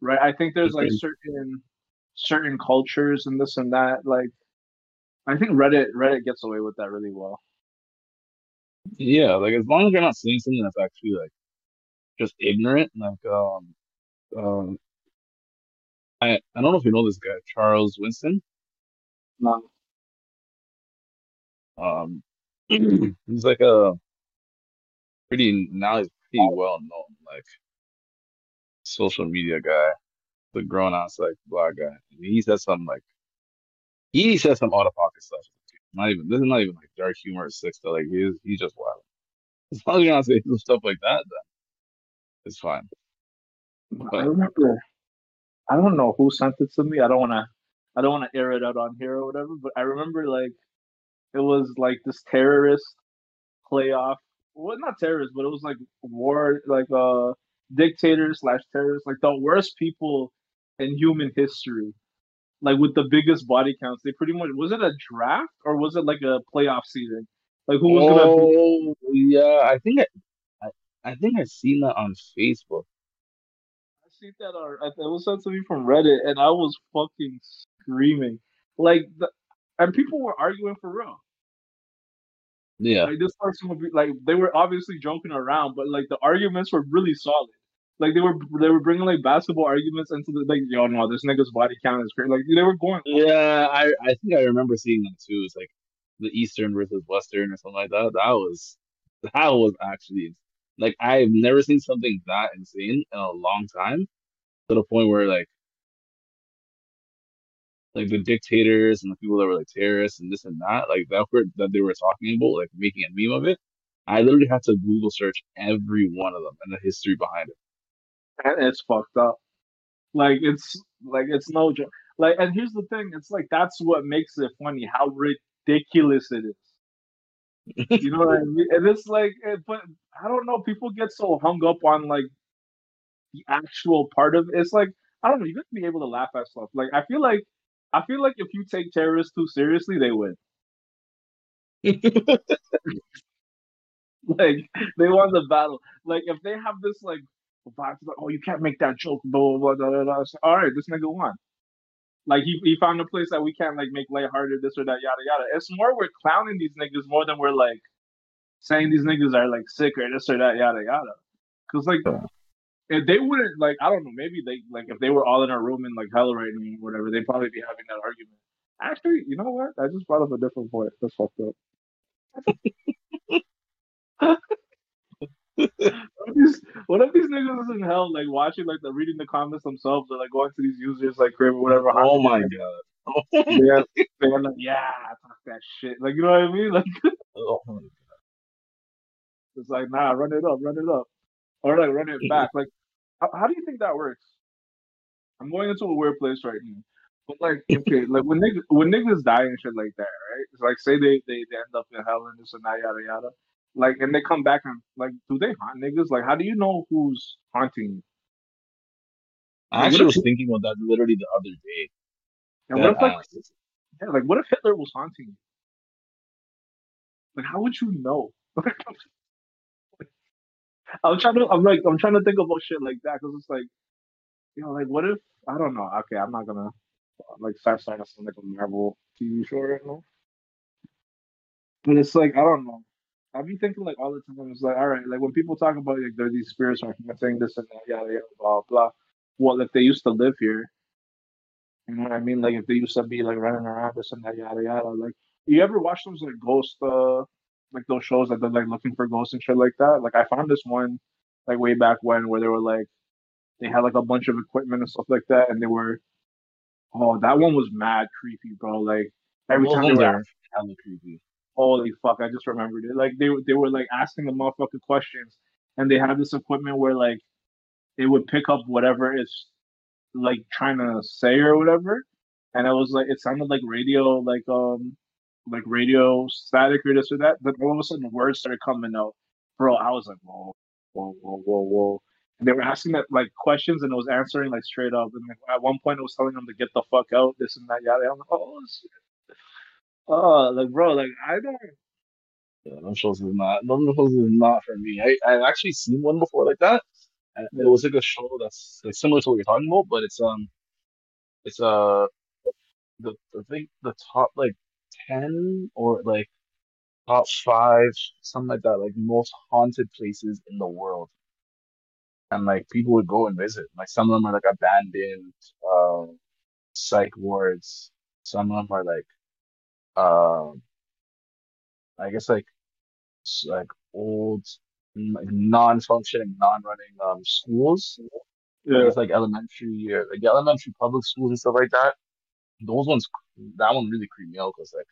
right? I think there's like certain certain cultures and this and that. Like, I think Reddit Reddit gets away with that really well. Yeah, like as long as you're not saying something that's actually like just ignorant, like um um I I don't know if you know this guy, Charles Winston. No. Um he's like a pretty now he's pretty well known, like social media guy, the grown ass like black guy. He says something like he says some out of pocket stuff. Not even this is not even like dark humor or sick stuff. Like he's he's just wild. As long as you're not saying some stuff like that, then it's fine. I remember. I don't know who sent it to me. I don't want to. I don't want to air it out on here or whatever. But I remember like it was like this terrorist playoff. Well, not terrorist, but it was like war, like uh dictator slash terrorists, like the worst people in human history. Like with the biggest body counts, they pretty much was it a draft or was it like a playoff season? Like who was oh, gonna? Be... yeah, I think I, I, I think I seen that on Facebook. I seen that on. It was sent to me from Reddit, and I was fucking screaming. Like, the, and people were arguing for real. Yeah. Like this person would be like they were obviously joking around, but like the arguments were really solid. Like they were they were bringing like basketball arguments into the like yo no this nigga's body count is crazy. Like they were going. Yeah, I I think I remember seeing them too. It's like the Eastern versus Western or something like that. That was that was actually like I've never seen something that insane in a long time. To the point where like like the dictators and the people that were like terrorists and this and that, like that were that they were talking about, like making a meme of it. I literally had to Google search every one of them and the history behind it. And it's fucked up. Like it's like it's no joke. Like, and here's the thing: it's like that's what makes it funny. How ridiculous it is. You know what I mean? And it's like, it, but I don't know. People get so hung up on like the actual part of it. It's like I don't know. You got to be able to laugh at stuff. Like I feel like I feel like if you take terrorists too seriously, they win. like they won the battle. Like if they have this like vibe, like oh you can't make that joke, blah blah blah. blah, blah. All right, this nigga won. Like he, he found a place that we can't like make lighthearted this or that yada yada. It's more we're clowning these niggas more than we're like saying these niggas are like sick or this or that yada yada. Cause like if they wouldn't like I don't know maybe they like if they were all in a room and like hell right now or whatever they'd probably be having that argument. Actually, you know what? I just brought up a different point. That's fucked up. what, if these, what if these niggas is in hell, like watching, like the reading the comments themselves, or like going to these users, like crib or whatever? Oh my god! yeah, they're like, yeah, talk that shit. Like you know what I mean? Like, oh my god! It's like, nah, run it up, run it up, or like run it mm-hmm. back. Like, how, how do you think that works? I'm going into a weird place right now. But like, okay, like when niggas when niggas die and shit like that, right? It's like say they, they, they end up in hell and this and that yada yada. Like, and they come back and like, do they haunt niggas? Like, how do you know who's haunting you? I actually was thinking about that literally the other day. And what if like, uh, yeah, like what if Hitler was haunting you? Like, how would you know? I'm trying to, I'm like, I'm trying to think about shit like that because it's like, you know, like what if I don't know. Okay, I'm not gonna like start starting something like a Marvel TV show right now. But it's like I don't know. I be thinking like all the time. It's like all right, like when people talk about like there are these spirits are saying this and that, yada yada, blah blah. Well, if they used to live here, you know what I mean? Like if they used to be like running around this and that, yada yada. Like you ever watch those like ghost, uh, like those shows that they're like looking for ghosts and shit like that? Like I found this one like way back when where they were like they had like a bunch of equipment and stuff like that, and they were oh that one was mad creepy, bro. Like every time they were hella creepy holy fuck, I just remembered it. Like they they were like asking the motherfucking questions, and they had this equipment where like they would pick up whatever it's like trying to say or whatever, and it was like it sounded like radio, like um, like radio static or this or that. But all of a sudden, words started coming out, bro. I was like, whoa, whoa, whoa, whoa, whoa. And they were asking that like questions, and it was answering like straight up. And like, at one point, it was telling them to get the fuck out, this and that, yada. I'm like, oh shit. Oh, like bro, like I don't. Yeah, those shows is not. Those shows is not for me. I I've actually seen one before like that, and it was like a show that's like similar to what you're talking about, but it's um, it's uh, the I think the top like ten or like top five, something like that, like most haunted places in the world. And like people would go and visit. Like some of them are like abandoned uh, psych wards. Some of them are like um I guess like like old like non-functioning, non-running um schools. Yeah. guess like elementary or like elementary public schools and stuff like that. Those ones, that one really creeped me out because like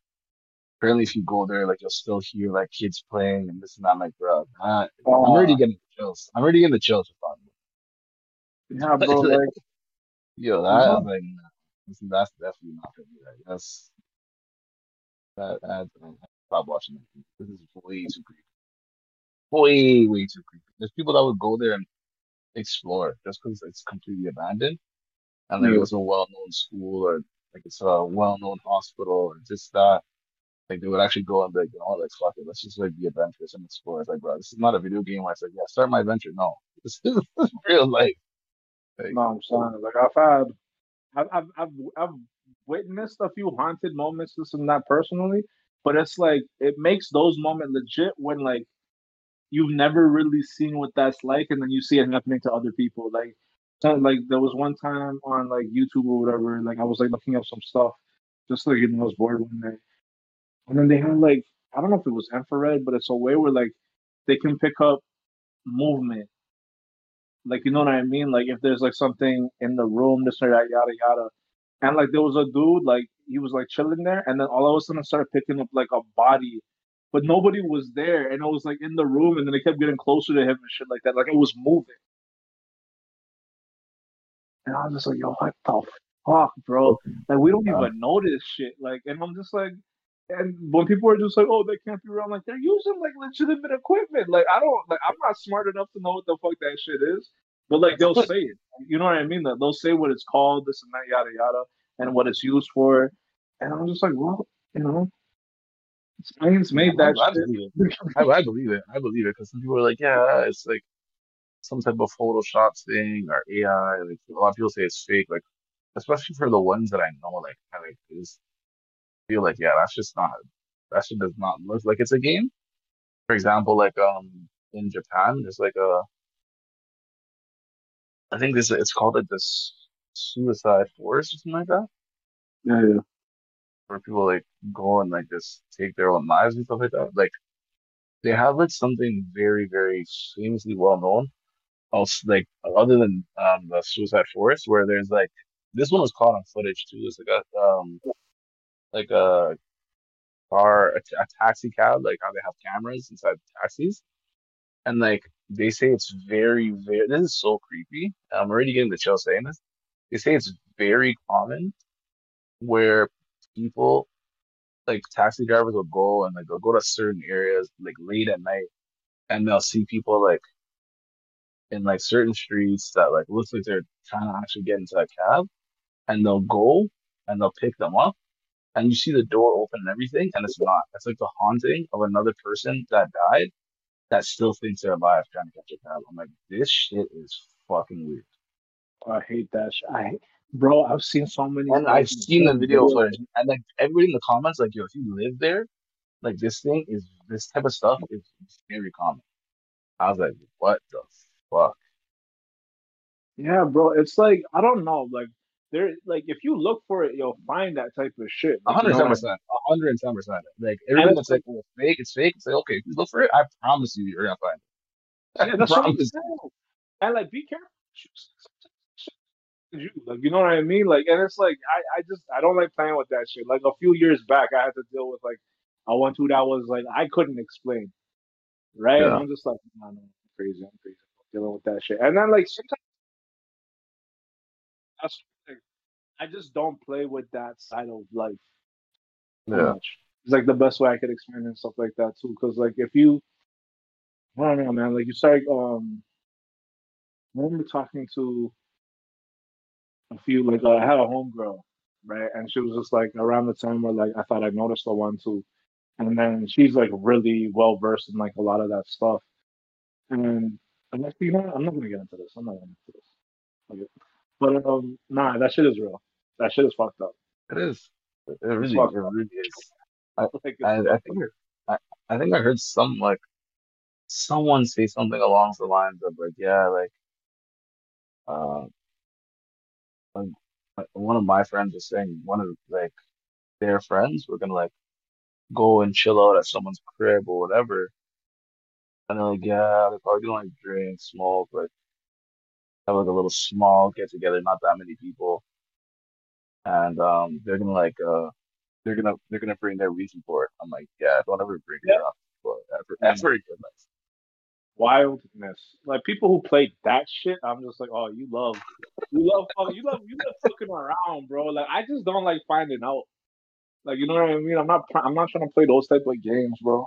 apparently if you go there, like you'll still hear like kids playing and this and that. I'm like, bro, that, I'm already Uh, getting the chills. I'm already getting the chills for fun. yeah, bro. Like, Yo, that uh-huh. I'm like, nah, that's definitely not gonna be right. That's that. that stop watching it. This is way too creepy. Way, way too creepy. There's people that would go there and explore just because it's completely abandoned and like it was a well-known school or like it's a well-known hospital or just that. Like they would actually go and be like, you know, like fuck it, let's just like be adventurous and explore. It's like, bro, this is not a video game where it's like, yeah, start my adventure. No, this is real life. Like, No, I'm saying like I've had, I've, I've, I've, I've witnessed a few haunted moments, this and that personally, but it's like it makes those moments legit when like you've never really seen what that's like, and then you see it happening to other people. Like, like there was one time on like YouTube or whatever, like I was like looking up some stuff, just like I was bored one day, and then they had like I don't know if it was infrared, but it's a way where like they can pick up movement. Like you know what I mean? Like if there's like something in the room, this or that, yada yada. And like there was a dude, like he was like chilling there, and then all of a sudden started picking up like a body, but nobody was there, and it was like in the room, and then they kept getting closer to him and shit like that, like it was moving. And I was just like, yo, what the fuck, bro? Like we don't even know this shit. Like, and I'm just like, and when people are just like, oh, they can't be real, I'm like they're using like legitimate equipment. Like I don't, like I'm not smart enough to know what the fuck that shit is, but like they'll say it. You know what I mean? That they'll say what it's called, this and that, yada yada, and what it's used for. And I'm just like, well, you know, science made that I, I shit. believe it. I, I believe it. I believe it because some people are like, yeah, it's like some type of Photoshop thing or AI. Like a lot of people say it's fake. Like especially for the ones that I know, like I like is feel like yeah, that's just not that shit does not look like it's a game. For example, like um in Japan, there's like a I think this it's called like this suicide forest or something like that, Yeah, yeah. where people like go and like just take their own lives and stuff like that. Like they have like something very very famously well known. Also, like other than um the suicide forest, where there's like this one was caught on footage too. It's like a um like a car a, a taxi cab, like how they have cameras inside taxis And like they say it's very, very this is so creepy. I'm already getting the chill saying this. They say it's very common where people like taxi drivers will go and like they'll go to certain areas like late at night and they'll see people like in like certain streets that like looks like they're trying to actually get into a cab and they'll go and they'll pick them up and you see the door open and everything and it's not. It's like the haunting of another person that died that still thinks they're alive trying to catch a cab. I'm like, this shit is fucking weird. Oh, I hate that shit. I, bro, I've seen so many And I've seen the video videos. footage, and like everybody in the comments, like, yo, if you live there, like this thing is this type of stuff is very common. I was like, what the fuck? Yeah, bro. It's like I don't know. Like there, like if you look for it, you'll find that type of shit. Like hundred ten what I mean? percent, a hundred ten percent. Like that's like, like, oh, fake, it's fake. It's like, okay, if you look for it, I promise you, you're gonna find it. yeah, that's what I'm saying. And like, be careful. You like, you know what I mean? Like, and it's like I, I just I don't like playing with that shit. Like a few years back, I had to deal with like a one two that was like I couldn't explain, right? Yeah, I'm just like, no, no, I'm crazy, I'm crazy, I'm dealing with that shit. And then like sometimes that's I just don't play with that side of life yeah, much. It's like the best way I could explain and stuff like that too. Because like if you, I don't know, man, like you start um, I remember talking to a few like uh, I had a homegirl, right, and she was just like around the time where like I thought I noticed the one too, and then she's like really well versed in like a lot of that stuff, and I'm actually, you know, what? I'm not gonna get into this. I'm not gonna get into this. Okay. But um, nah, that shit is real. That shit is fucked up. It is. It really, it really is. I, Like I, I think. I, I think I heard some like someone say something along the lines of like, yeah, like, uh, like, one of my friends was saying one of like their friends were gonna like go and chill out at someone's crib or whatever, and they're like, yeah, they're probably gonna like drink, smoke, like have like a little small get together, not that many people, and um, they're gonna like uh, they're gonna they're gonna bring their reason for it. I'm like, yeah, don't ever bring Yeah. it up, but ever again. Like, Wildness. Like people who play that shit, I'm just like, oh, you love, you love, fuck- you love, you love fucking around, bro. Like I just don't like finding out. Like you know what I mean? I'm not, I'm not trying to play those type of games, bro.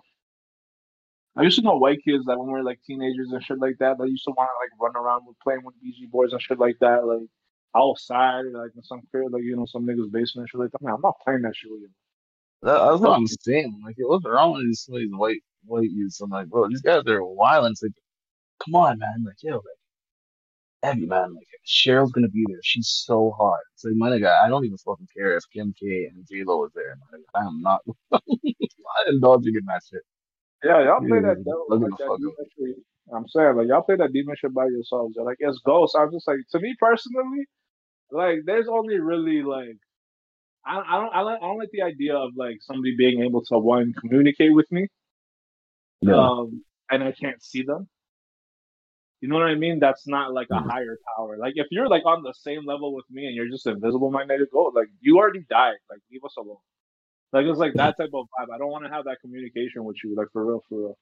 I used to know white kids that when we were like teenagers and shit like that, they used to want to like run around with playing with Ouija boards and shit like that, like outside, like in some crib, like you know, some niggas basement shit like that. Man, I'm not playing that shit with you. that, that's what I'm saying. Like, what's wrong with these, these white white youths? I'm like, bro, these guys are wild. It's like, come on, man. Like, yo, like, heavy man. Like, Cheryl's gonna be there. She's so hot. It's like, my nigga, I don't even fucking care if Kim K and J Lo is there. I am not. I'm indulging in that shit. Yeah, y'all play that devil, like that fuck demon shit. I'm saying, like y'all play that demon shit by yourselves. Like it's ghosts. I'm just like, to me personally, like there's only really like I, I don't I, like, I don't like the idea of like somebody being able to one communicate with me, um, and I can't see them. You know what I mean? That's not like a higher power. Like if you're like on the same level with me and you're just invisible, my nigga, go like you already died. Like leave us alone. Like it's like that type of vibe. I don't want to have that communication with you. Like for real, for real.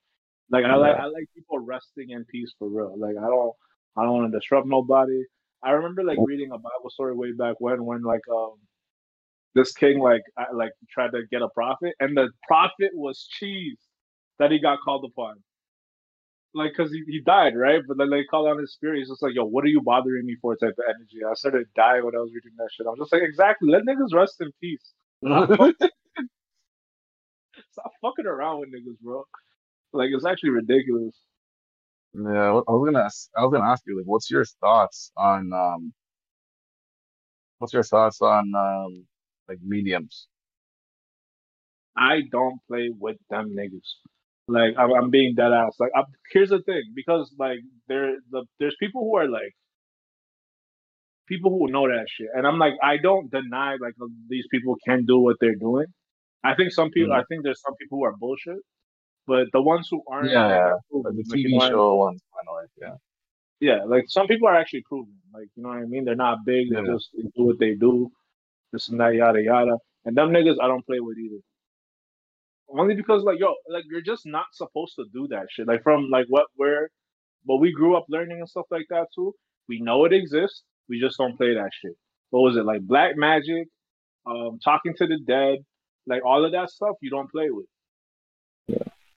Like I like Yeah. I like people resting in peace for real. Like I don't I don't want to disrupt nobody. I remember like reading a Bible story way back when when like um this king like I, like tried to get a prophet and the prophet was cheese that he got called upon. Like, cause he, he died, right? But then they call on his spirit. He's just like, "Yo, what are you bothering me for?" Type of energy. I started dying when I was reading that shit. I'm just like, exactly. Let niggas rest in peace. Stop fucking around with niggas, bro. Like, it's actually ridiculous. Yeah, I was gonna ask, I was gonna ask you like, what's your thoughts on um, what's your thoughts on um, like mediums? I don't play with them niggas. Like I'm, I'm being dead ass. Like I'm, here's the thing, because like there the there's people who are like people who know that shit, and I'm like I don't deny like these people can do what they're doing. I think some people, Mm. I think there's some people who are bullshit, but the ones who aren't, Yeah, yeah. proven. Like the Like, TV know what I mean? show ones, kind of like, yeah. Yeah, like some people are actually proven. Like you know what I mean? They're not big. They Yeah. just they do what they do. This and that, yada yada. And them niggas, I don't play with either. Only because like yo, like you're just not supposed to do that shit. Like from like what we're what we grew up learning and stuff like that too. We know it exists. We just don't play that shit. What was it like? Black magic, um, talking to the dead, like all of that stuff. You don't play with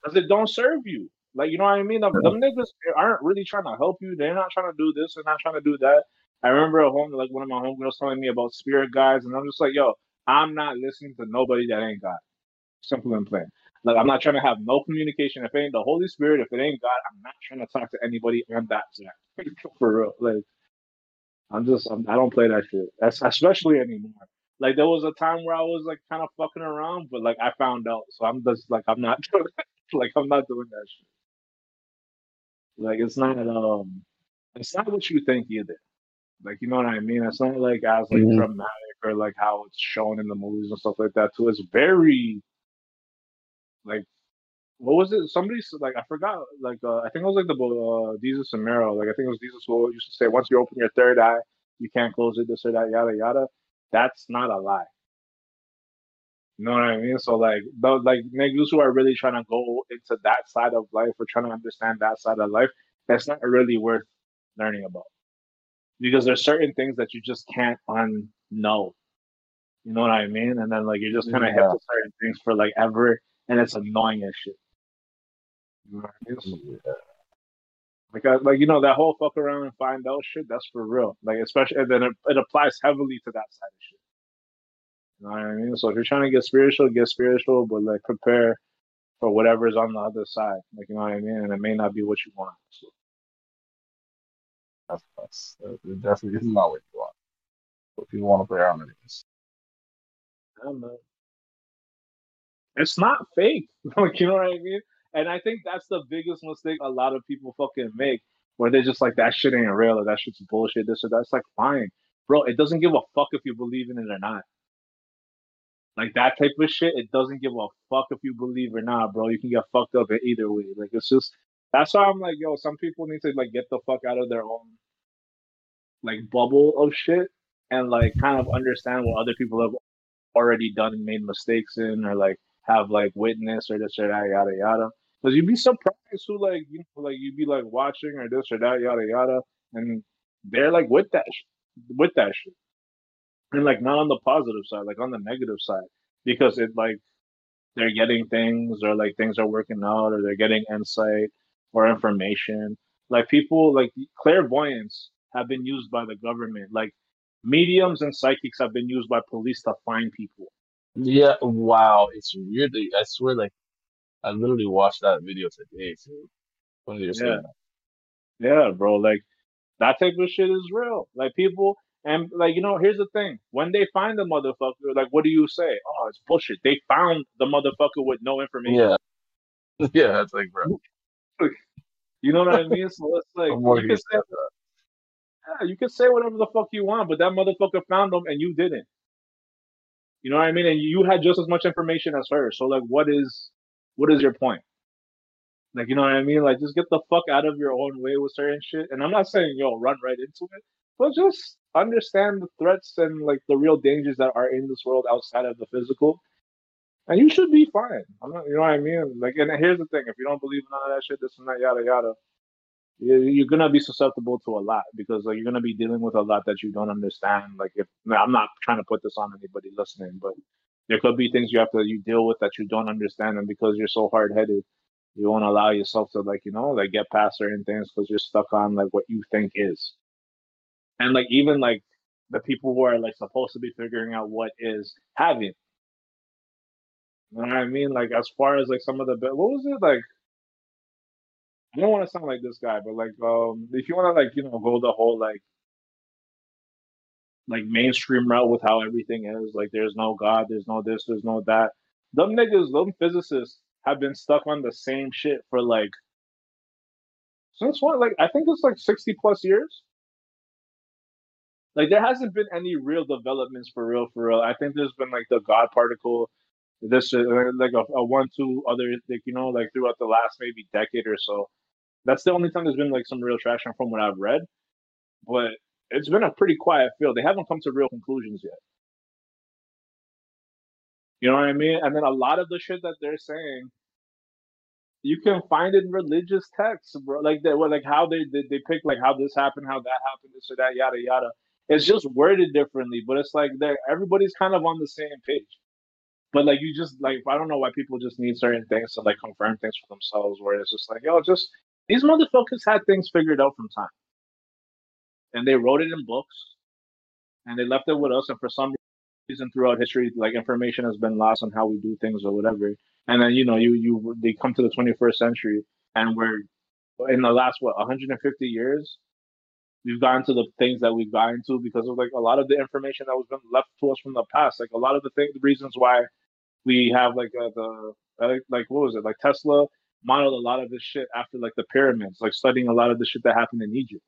because it don't serve you. Like you know what I mean? Them, them niggas aren't really trying to help you. They're not trying to do this. They're not trying to do that. I remember a home like one of my homegirls telling me about spirit guides, and I'm just like, yo, I'm not listening to nobody that ain't God. Simple and plain. Like I'm not trying to have no communication. If it ain't the Holy Spirit, if it ain't God, I'm not trying to talk to anybody on that side. For real. Like I'm just I'm, I don't play that shit. That's especially anymore. Like there was a time where I was like kind of fucking around, but like I found out, so I'm just like I'm not doing like I'm not doing that shit. Like it's not um, it's not what you think either. Like you know what I mean? It's not like as like Mhm. dramatic or like how it's shown in the movies and stuff like that too. It's very like what was it? Somebody s- like I forgot. Like uh, I think it was like the uh, Jesus and Mero. Like I think it was Jesus who used to say, once you open your third eye, you can't close it. This or that, yada yada. That's not a lie. You know what I mean? So like those like niggas who are really trying to go into that side of life or trying to understand that side of life, that's not really worth learning about. Because there's certain things that you just can't unknow. You know what I mean? And then like you're just kind of Yeah. to certain things for like ever, and it's annoying as shit. You know what I mean? Yeah. Because uh, like you know that whole fuck around and find out shit, that's for real. Like especially and then it, it applies heavily to that side of shit. You know what I mean? So if you're trying to get spiritual, get spiritual, but like prepare for whatever's on the other side. Like you know what I mean? And it may not be what you want. So That's that's it definitely is not what you want. What people want to play around it is. I don't. It's not fake. Like you know what I mean? And I think that's the biggest mistake a lot of people fucking make, where they're just like that shit ain't real or that shit's bullshit. This or that. It's like fine, bro. It doesn't give a fuck if you believe in it or not. Like that type of shit, it doesn't give a fuck if you believe or not, bro. You can get fucked up in either way. Like it's just that's why I'm like, yo, some people need to like get the fuck out of their own like bubble of shit and like kind of understand what other people have already done and made mistakes in or like have like witness or this or that yada yada. Because you'd be surprised who like you know like you'd be like watching or this or that yada yada, and they're like with that sh- with that shit, and like not on the positive side, like on the negative side, because it like they're getting things or like things are working out or they're getting insight or information. Like people like clairvoyants have been used by the government. Like mediums and psychics have been used by police to find people. Yeah, wow, it's weird. I swear, like I literally watched that video today too. When you're Yeah. Yeah, bro. Like that type of shit is real. Like people and like you know, here's the thing. When they find the motherfucker, like what do you say? Oh, it's bullshit. They found the motherfucker with no information. Yeah, yeah, it's like, bro, You know what I mean? So it's like you can say yeah, you can say whatever the fuck you want, but that motherfucker found them and you didn't. You know what I mean? And you had just as much information as her. So like what is what is your point? Like you know what I mean? Like just get the fuck out of your own way with certain shit. And I'm not saying yo run right into it, but just understand the threats and like the real dangers that are in this world outside of the physical. And you should be fine. I'm not, you know what I mean? Like, and here's the thing: if you don't believe in none of that shit, this and that, yada yada, you- you're gonna be susceptible to a lot because like you're gonna be dealing with a lot that you don't understand. Like, if I'm not trying to put this on anybody listening, but there could be things you have to you deal with that you don't understand, and because you're so hard headed, you won't allow yourself to like you know like get past certain things because you're stuck on like what you think is, and like even like the people who are like supposed to be figuring out what is having. You know what I mean? Like as far as like some of the what was it like? I don't want to sound like this guy, but like um if you want to like you know go the whole like like mainstream route with how everything is, like there's no God, there's no this, there's no that. Them niggas, them physicists have been stuck on the same shit for like since what? Like I think it's like sixty plus years. Like there hasn't been any real developments for real, for real. I think there's been like the God particle, this uh, like a, a one, two other, like you know, like throughout the last maybe decade or so. That's the only time there's been like some real traction from what I've read. But it's been a pretty quiet field. They haven't come to real conclusions yet. You know what I mean? And then a lot of the shit that they're saying, you can find in religious texts, bro. Like that, like how they, they they pick like how this happened, how that happened, this or that, yada yada. It's just worded differently, but it's like they everybody's kind of on the same page. But like you just like I don't know why people just need certain things to like confirm things for themselves. Where it's just like, yo, just these motherfuckers had things figured out from time, and they wrote it in books, and they left it with us. And for some reason, throughout history, like information has been lost on how we do things or whatever. And then you know, you you they come to the 21st century, and we're in the last what 150 years. We've gotten to the things that we've gotten to because of like a lot of the information that was been left to us from the past. Like a lot of the things, the reasons why we have like uh, the uh, like what was it like Tesla modeled a lot of this shit after like the pyramids, like studying a lot of the shit that happened in Egypt.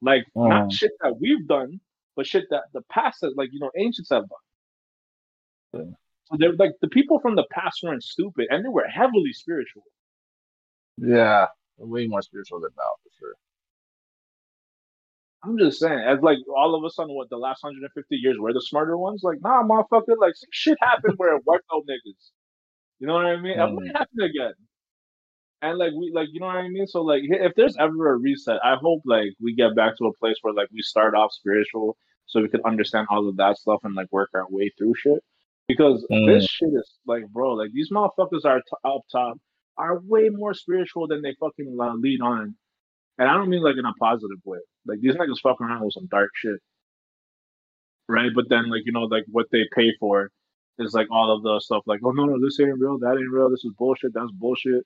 Like not Mm. shit that we've done, but shit that the past has like you know ancients have done. Yeah. So they're like the people from the past weren't stupid and they were heavily spiritual. Yeah, way more spiritual than now. I'm just saying, as like all of a sudden, what the last 150 years, we're the smarter ones. Like, nah, motherfucker, like some shit happened where it wiped out niggas. You know what I mean? And Mm. what happened again? And like we like you know what I mean. So like if there's ever a reset, I hope like we get back to a place where like we start off spiritual, so we could understand all of that stuff and like work our way through shit. Because Mm. this shit is like, bro, like these motherfuckers are t- up top are way more spiritual than they fucking uh, lead on. And I don't mean like in a positive way. Like these niggas fuck around with some dark shit, right? But then like you know like what they pay for is like all of the stuff like oh no no this ain't real that ain't real this is bullshit that's bullshit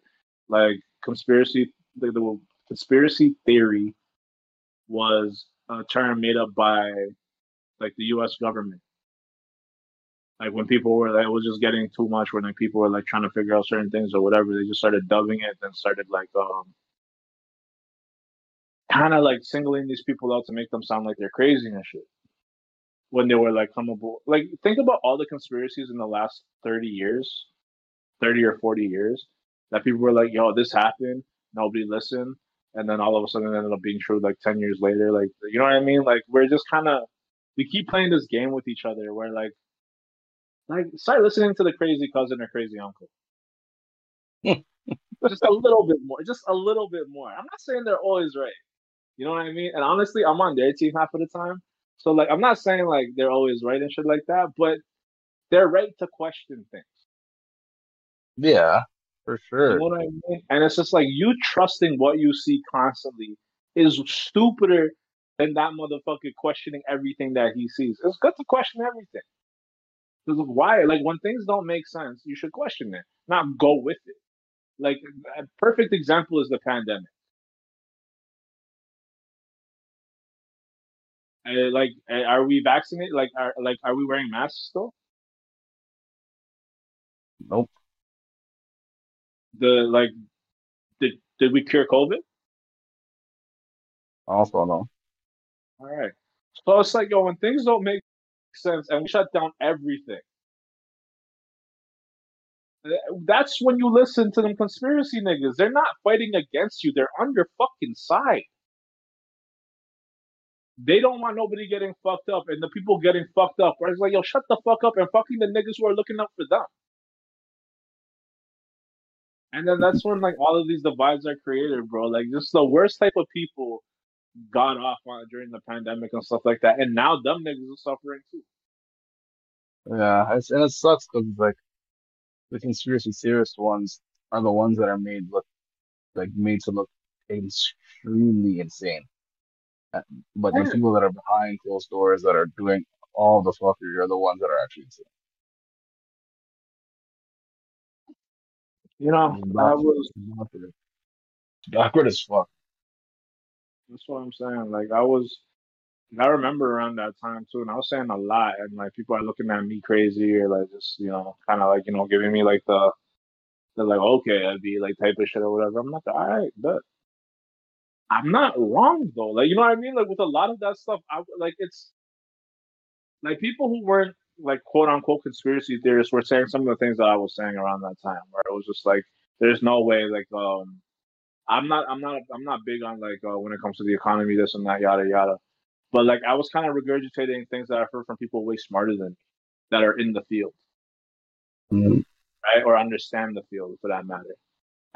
like conspiracy the, the conspiracy theory was a term made up by like the U.S. government. Like when people were like, it was just getting too much. When like people were like trying to figure out certain things or whatever, they just started dubbing it and started like um kind of like singling these people out to make them sound like they're crazy and shit. When they were like come aboard, like think about all the conspiracies in the last thirty years, thirty or forty years, that people were like, "Yo, this happened." Nobody listened, and then all of a sudden it ended up being true. Like ten years later, like you know what I mean? Like we're just kind of we keep playing this game with each other, where like like start listening to the crazy cousin or crazy uncle. just a little bit more, just a little bit more. I'm not saying they're always right. You know what I mean? And honestly, I'm on their team half of the time. So like I'm not saying like they're always right and shit like that, but they're right to question things. Yeah, for sure. You know what I mean? And it's just like you trusting what you see constantly is stupider than that motherfucker questioning everything that he sees. It's good to question everything. Because why? Like when things don't make sense, you should question it, not go with it. Like a perfect example is the pandemic. Uh, like, uh, are we vaccinated? Like, are like are we wearing masks still? Nope. The like, did did we cure COVID? I also no. All right. So it's like, yo, when things don't make sense and we shut down everything, uh, that's when you listen to them conspiracy niggas. They're not fighting against you. They're on your fucking side. They don't want nobody getting fucked up, and the people getting fucked up. It's like, yo, shut the fuck up and fucking the niggas who are looking up for them. And then that's when like all of these divides are created, bro. Like just the worst type of people got off on during the pandemic and stuff like that, and now them niggas are suffering too. Yeah, and it sucks because like the conspiracy theorist ones are the ones that are made look like made to look extremely insane. Uh, But the people that are behind closed doors that are doing all the fuckery are the ones that are actually insane. You know, I was. It's backward. As fuck. That's what I'm saying. Like I was. I remember around that time too, and I was saying a lot, and like people are looking at me crazy or like just you know, kind of like you know, giving me like the, the like okay, I'd be like type of shit or whatever. I'm like, all right, but I'm not wrong though. Like you know what I mean? Like with a lot of that stuff, I like it's like people who weren't like quote unquote conspiracy theorists were saying some of the things that I was saying around that time, where it was just like, there's no way, like, um, I'm not, I'm not, I'm not big on like uh, when it comes to the economy, this and that, yada yada. But like, I was kind of regurgitating things that I've heard from people way smarter than me, that are in the field, Mhm. right, or understand the field for that matter.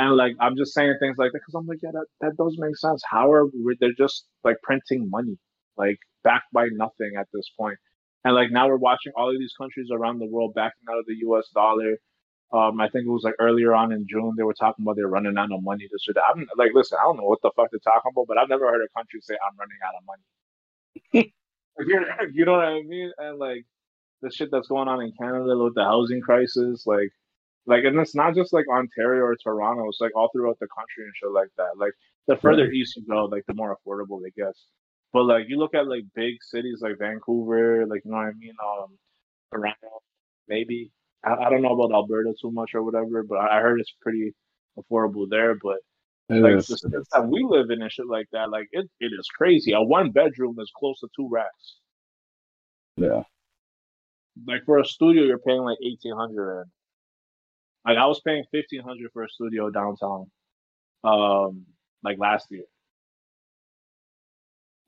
And like, I'm just saying things like that because I'm like, yeah, that that does make sense. How are we, they're just like printing money, like backed by nothing at this point. And like now we're watching all of these countries around the world backing out of the U.S. dollar. Um, I think it was like earlier on in June they were talking about they're running out of money. This or that. I'm like, listen, I don't know what the fuck they're talking about, but I've never heard a country say I'm running out of money. You know- you know what I mean? And like the shit that's going on in Canada with the housing crisis, like, like, and it's not just like Ontario or Toronto. It's like all throughout the country and shit like that. Like the further east you go, like the more affordable it gets. But like you look at like big cities like Vancouver, like you know what I mean, um, Toronto, maybe. I, I don't know about Alberta too much or whatever, but I I heard it's pretty affordable there. But It like is. the that we live in and shit like that, like it, it is crazy. A one bedroom is close to two racks. Yeah. Like for a studio, you're paying like eighteen hundred. Like I was paying fifteen hundred for a studio downtown, um, like last year.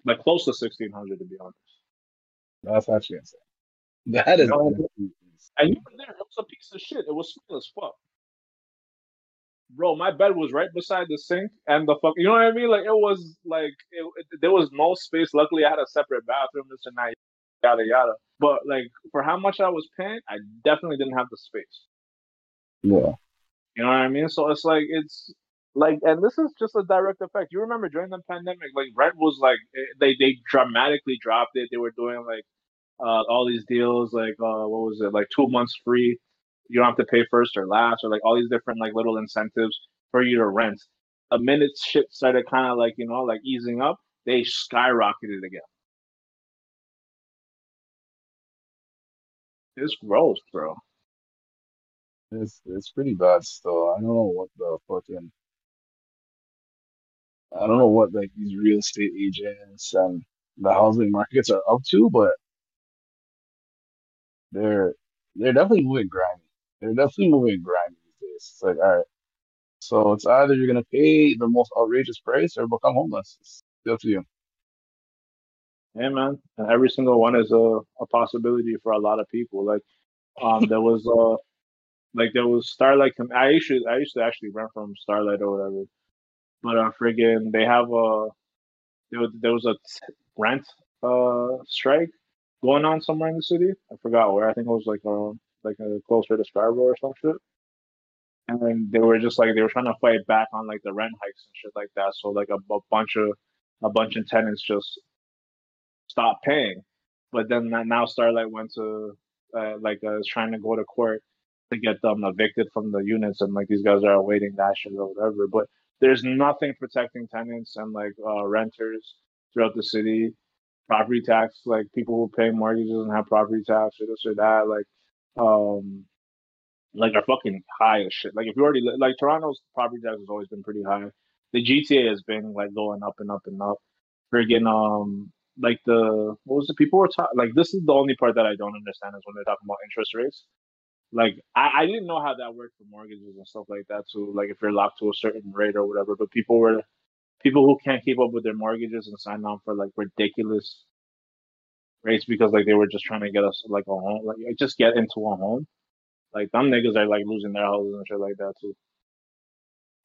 Like close to sixteen hundred to be honest. That's actually insane. That is. No, And you were there. It was a piece of shit. It was small as fuck. Bro, my bed was right beside the sink and the fuck. You know what I mean? Like it was like it, it- there was no space. Luckily, I had a separate bathroom. This and that, yada yada. But like for how much I was paying, I definitely didn't have the space. Yeah. You know what I mean? So it's like it's like, and this is just a direct effect. You remember during the pandemic, like rent was like eh, they they dramatically dropped it. They were doing like uh all these deals, like uh what was it, like two months free. You don't have to pay first or last, or like all these different like little incentives for you to rent. A minute shit started kind of like you know like easing up, they skyrocketed again. It's gross, bro. It's it's pretty bad still. I don't know what the fucking I don't know what like these real estate agents and the housing markets are up to, but they're they're definitely moving grimy. They're definitely moving grimy these days. It's like, all right, so it's either you're gonna pay the most outrageous price or become homeless. It's up to you. Yeah, man. And every single one is a, a possibility for a lot of people. Like, um, there was uh, like there was Starlight. Com- I used to I used to actually rent from Starlight or whatever, but uh, friggin' they have a there was there was a rent uh strike going on somewhere in the city. I forgot where. I think it was like uh like uh, closer to Scarborough or some shit. And they were just like they were trying to fight back on like the rent hikes and shit like that. So like a, a bunch of a bunch of tenants just stopped paying. But then now Starlight went to uh, like uh, is trying to go to court to get them evicted from the units, and like these guys are awaiting shit or whatever. But there's nothing protecting tenants and like uh, renters throughout the city. Property tax, like people who pay mortgages and have property tax or this or that, like um like are fucking high as shit. Like if you already li- like Toronto's property tax has always been pretty high. The GTA has been like going up and up and up. Friggin' um like the what was the people were talking like this is the only part that I don't understand is when they're talking about interest rates. Like I, I didn't know how that worked for mortgages and stuff like that too. Like if you're locked to a certain rate or whatever, but people were people who can't keep up with their mortgages and sign on for like ridiculous rates because like they were just trying to get us like a home, like just get into a home. Like them niggas are like losing their houses and shit like that too.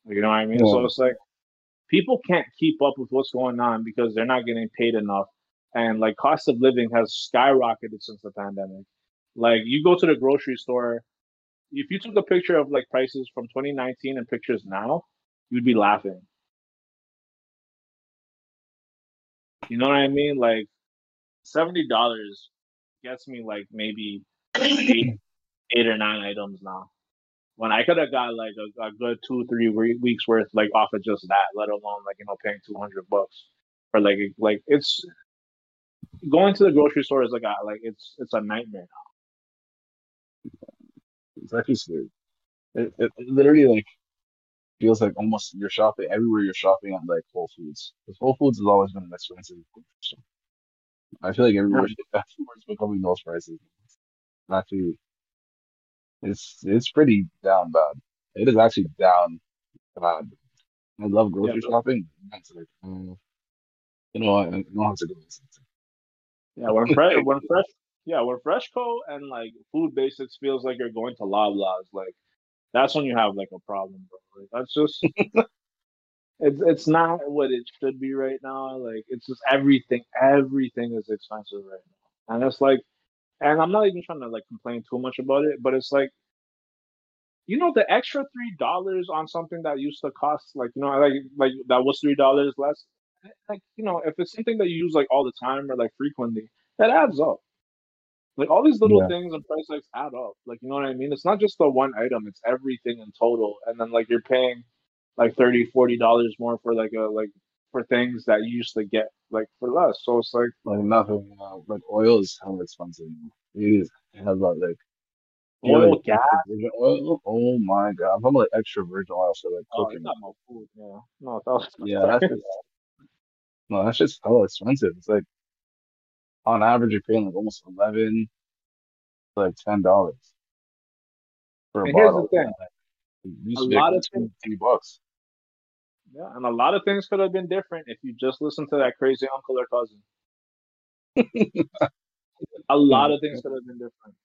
You know what I mean? So it's like people can't keep up with what's going on because they're not getting paid enough, and like cost of living has skyrocketed since the pandemic. Like you go to the grocery store, if you took a picture of like prices from 2019 and pictures now, you'd be laughing. You know what I mean? Like seventy dollars gets me like maybe eight, eight or nine items now. When I could have got like a, a good two, three we- weeks worth, like off of just that, let alone like you know paying two hundred bucks for like like it's going to the grocery store is like a, like it's it's a nightmare It's actually scary. It, it, it literally like feels like almost you're shopping everywhere you're shopping at like Whole Foods. Because Whole Foods has always been an expensive grocery store. I feel like everywhere everywhere's becoming those prices. Actually, it's it's pretty down bad. It is actually down bad. I love now. Yeah, grocery shopping. It's like, mm, you know, what, I don't have to go. yeah. When fresh, when fresh, yeah, when Freshco and like food basics feels like you're going to Loblaws, like that's when you have like a problem, bro. Like, that's just it's it's not what it should be right now. Like it's just everything, everything is expensive right now, and it's like, and I'm not even trying to like complain too much about it, but it's like, you know, the extra three dollars on something that used to cost like you know like like that was three dollars less. Eh, like you know, if it's something that you use like all the time or like frequently, that adds up. Like all these little Yeah. things and price hikes add up. Like you know what I mean? It's not just the one item; it's everything in total. And then like you're paying like 30 40 dollars more for like a like for things that you used to get like for less. So it's like Like nothing. Uh, like oil is hella expensive. It is hella like oil, like gas. oil. Oh my god! I'm like extra virgin oil for like Oh, cooking. no food. Yeah, no, that was Yeah, that's just no, that's just hella expensive. It's like on average you're paying like almost eleven to like ten dollars for a And here's the bottle. thing. A to be like lot of things- bucks. Yeah, and a lot of things could have been different if you just listened to that crazy uncle or cousin. a lot of things could have been different.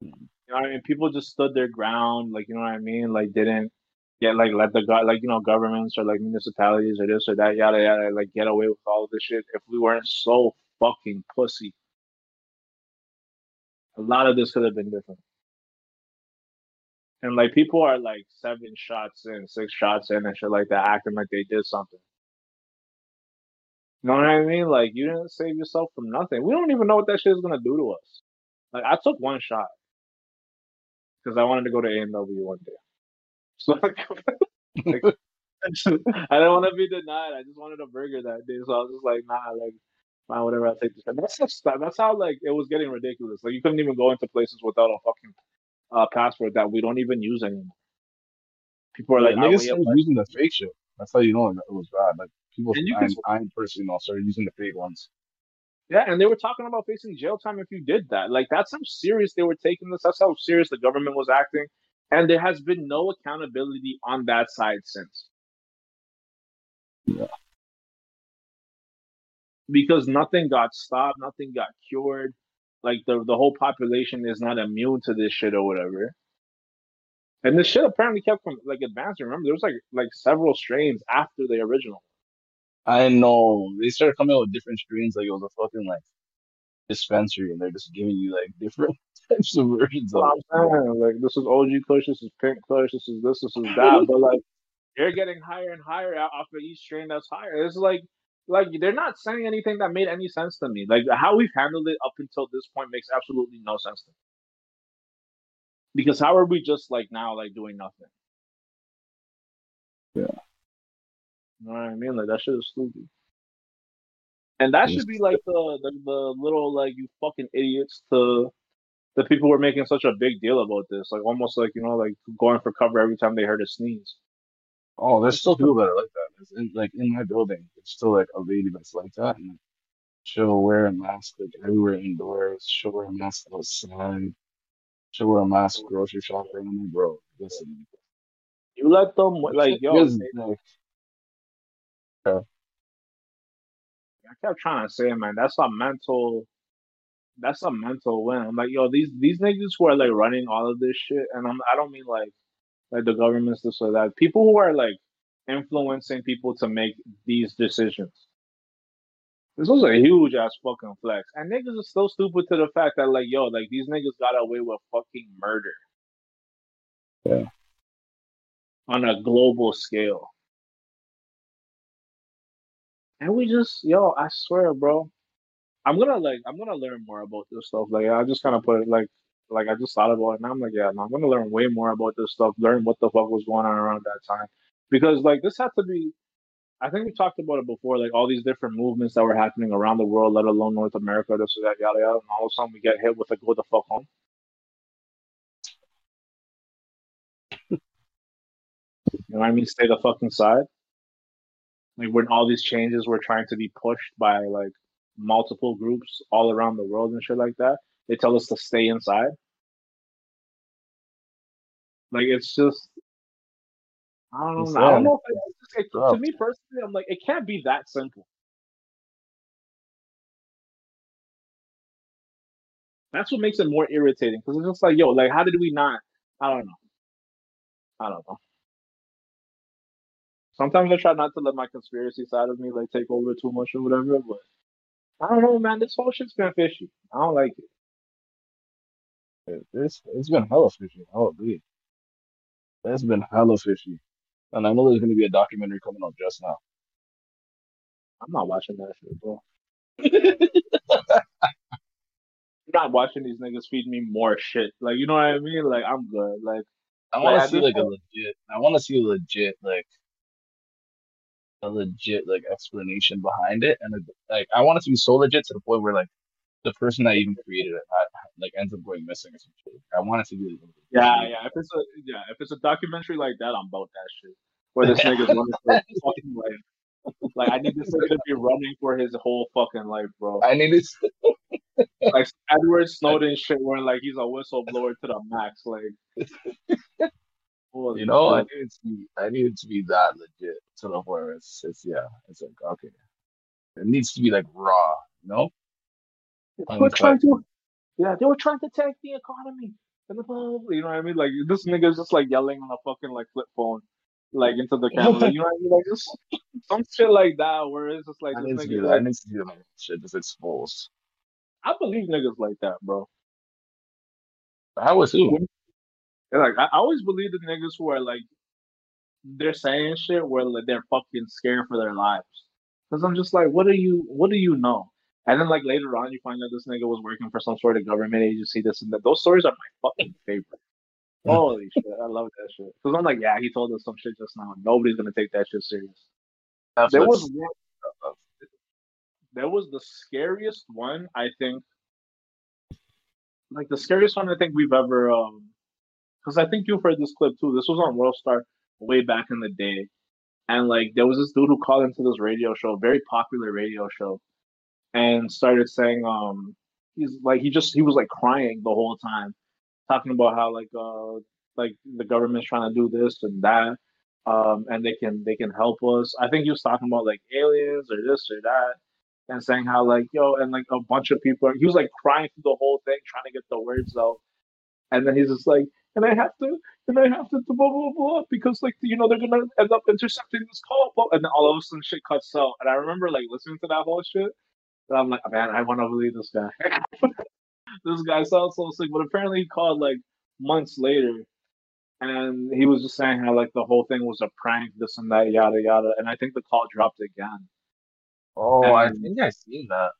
You know what I mean? People just stood their ground, like you know what I mean? Like didn't get like let the go like you know governments or like municipalities or this or that yada yada like get away with all of this shit if we weren't so fucking pussy. A lot of this could have been different. And like people are like seven shots in, six shots in, and shit like that, acting like they did something. You know what I mean? Like you didn't save yourself from nothing. We don't even know what that shit is gonna do to us. Like I took one shot because I wanted to go to A&W one day. So like, I didn't want to be denied. I just wanted a burger that day, so I was just like, nah, like, whatever. I'll take this. And that's just, that's how like it was getting ridiculous. Like you couldn't even go into places without a fucking uh, passport that we don't even use anymore. People are like, niggas started using the fake shit. That's how you know it was bad. Like people, And you I, can- I personally know started using the fake ones. Yeah, and they were talking about facing jail time if you did that. Like that's how serious they were taking this. That's how serious the government was acting. And there has been no accountability on that side since. Yeah. Because nothing got stopped, nothing got cured. Like the the whole population is not immune to this shit or whatever. And this shit apparently kept from like advancing. Remember, there was like like several strains after the original. I know they started coming out with different strains. Like it was a fucking like dispensary, and they're just giving you like different types of versions of That's what I'm saying. Like this is OG Kush, this is Pink Kush, this is this, this is that. but like they're getting higher and higher off of each strain that's higher. It's like like they're not saying anything that made any sense to me. Like how we've handled it up until this point makes absolutely no sense to me. Because how are we just like now like doing nothing? Yeah. You know what I mean? Like that shit is stupid. And that should be like the, the the little like you fucking idiots to the people who are making such a big deal about this. Like almost like, you know, like going for cover every time they heard a sneeze. Oh, there's still people that are like that. It's in, like in my building, there's still like a lady that's like that, and she'll wear a mask like everywhere indoors. She'll wear a mask outside. She'll wear a mask grocery shopping. I'm like, bro, listen. You let them like yo, like, I kept trying to say, man, that's a mental, that's a mental win. I'm like, yo, these these niggas who are like running all of this shit, and I'm I don't mean like like the government's this or that. People who are like influencing people to make these decisions. This was a huge ass fucking flex, and niggas are so stupid to the fact that like, yo, like these niggas got away with fucking murder. Yeah. On a global scale. And we just, yo, I swear, bro. I'm gonna like, I'm gonna learn more about this stuff. Like, I just kind of put it like, like I just thought about it, and I'm like, yeah, no, I'm gonna learn way more about this stuff. Learn what the fuck was going on around that time, because like this had to be. I think we talked about it before, like all these different movements that were happening around the world, let alone North America, this or that, yada yada, and all of a sudden we get hit with a go the fuck home. You know what I mean? Stay the fucking side. Like when all these changes were trying to be pushed by like multiple groups all around the world and shit like that, they tell us to stay inside. Like it's just, I don't know. I don't know. If it's just, it, to me personally, I'm like, it can't be that simple. That's what makes it more irritating because it's just like, yo, like, how did we not? I don't know. I don't know. Sometimes I try not to let my conspiracy side of me like take over too much or whatever, but I don't know, man. This whole shit's been fishy. I don't like it. It's it's been hella fishy. I'll agree. It's been hella fishy. And I know there's gonna be a documentary coming out just now. I'm not watching that shit, bro. I'm not watching these niggas feed me more shit. Like, you know what I mean? Like, I'm good. Like, I want to see like a legit. I want to see a legit like a legit like explanation behind it, and like I want it to be so legit to the point where like the person that even created it like ends up going missing or something. I want it to be. Like, yeah, yeah. If it's a yeah, if it's a documentary like that, I'm about that shit. Where this nigga's running for his fucking life. Like, I need this nigga to be running for his whole fucking life, bro. I need to. Like Edward Snowden shit, where like he's a whistleblower to the max. Like, holy You know, I shit. need it to be. I need it to be that legit to the point where it's, it's yeah. It's like okay, it needs to be like raw. You know. They were trying to, yeah, they were trying to tank the economy. And the you know what I mean? Like this nigga's just like yelling on a fucking like flip phone, like into the camera. You know what I mean? Like just some shit like that, where it's just like I this need to nigga. I Like, need to be like shit just exposed. I believe niggas like that, bro. I was too. And, like I I always believe the niggas who are like they're saying shit where like, they're fucking scared for their lives. Cause I'm just like, what do you, what do you know? And then like later on, you find out this nigga was working for some sort of government agency, this and that. Those stories are my fucking favorite. Holy shit, I love that shit. Because I'm like, yeah, he told us some shit just now. Nobody's gonna take that shit serious. Netflix. There was one. There was the scariest one I think. Like the scariest one I think we've ever. um Because I think you've heard this clip too. This was on World Star way back in the day, and like there was this dude who called into this radio show, very popular radio show, and started saying, um, he's like he just he was like crying the whole time, talking about how like uh like the government's trying to do this and that, um, and they can they can help us. I think he was talking about like aliens or this or that, and saying how like yo and like a bunch of people. He was like crying through the whole thing, trying to get the words out, and then he's just like, and I have to, and I have to blah blah blah because like you know they're gonna end up intercepting this call, blah, and then all of a sudden shit cuts out, and I remember like listening to that whole shit, and I'm like, man, I want to believe this guy. this guy sounds so sick, but apparently he called like months later, and he was just saying how like the whole thing was a prank, this and that, yada yada, and I think the call dropped again. Oh, I think I seen that.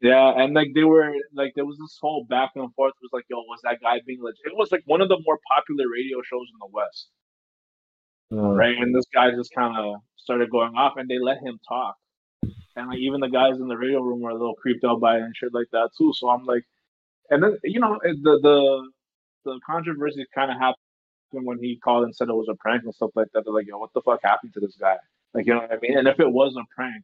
Yeah, and like they were like there was this whole back and forth. It was like, yo, was that guy being legit? It was like one of the more popular radio shows in the West, hmm. right? And this guy just kind of started going off, and they let him talk. And like even the guys in the radio room were a little creeped out by it and shit like that too. So I'm like, and then you know the the the controversy kind of happened when he called and said it was a prank and stuff like that. They're like, yo, what the fuck happened to this guy? Like you know what I mean? And if it was a prank,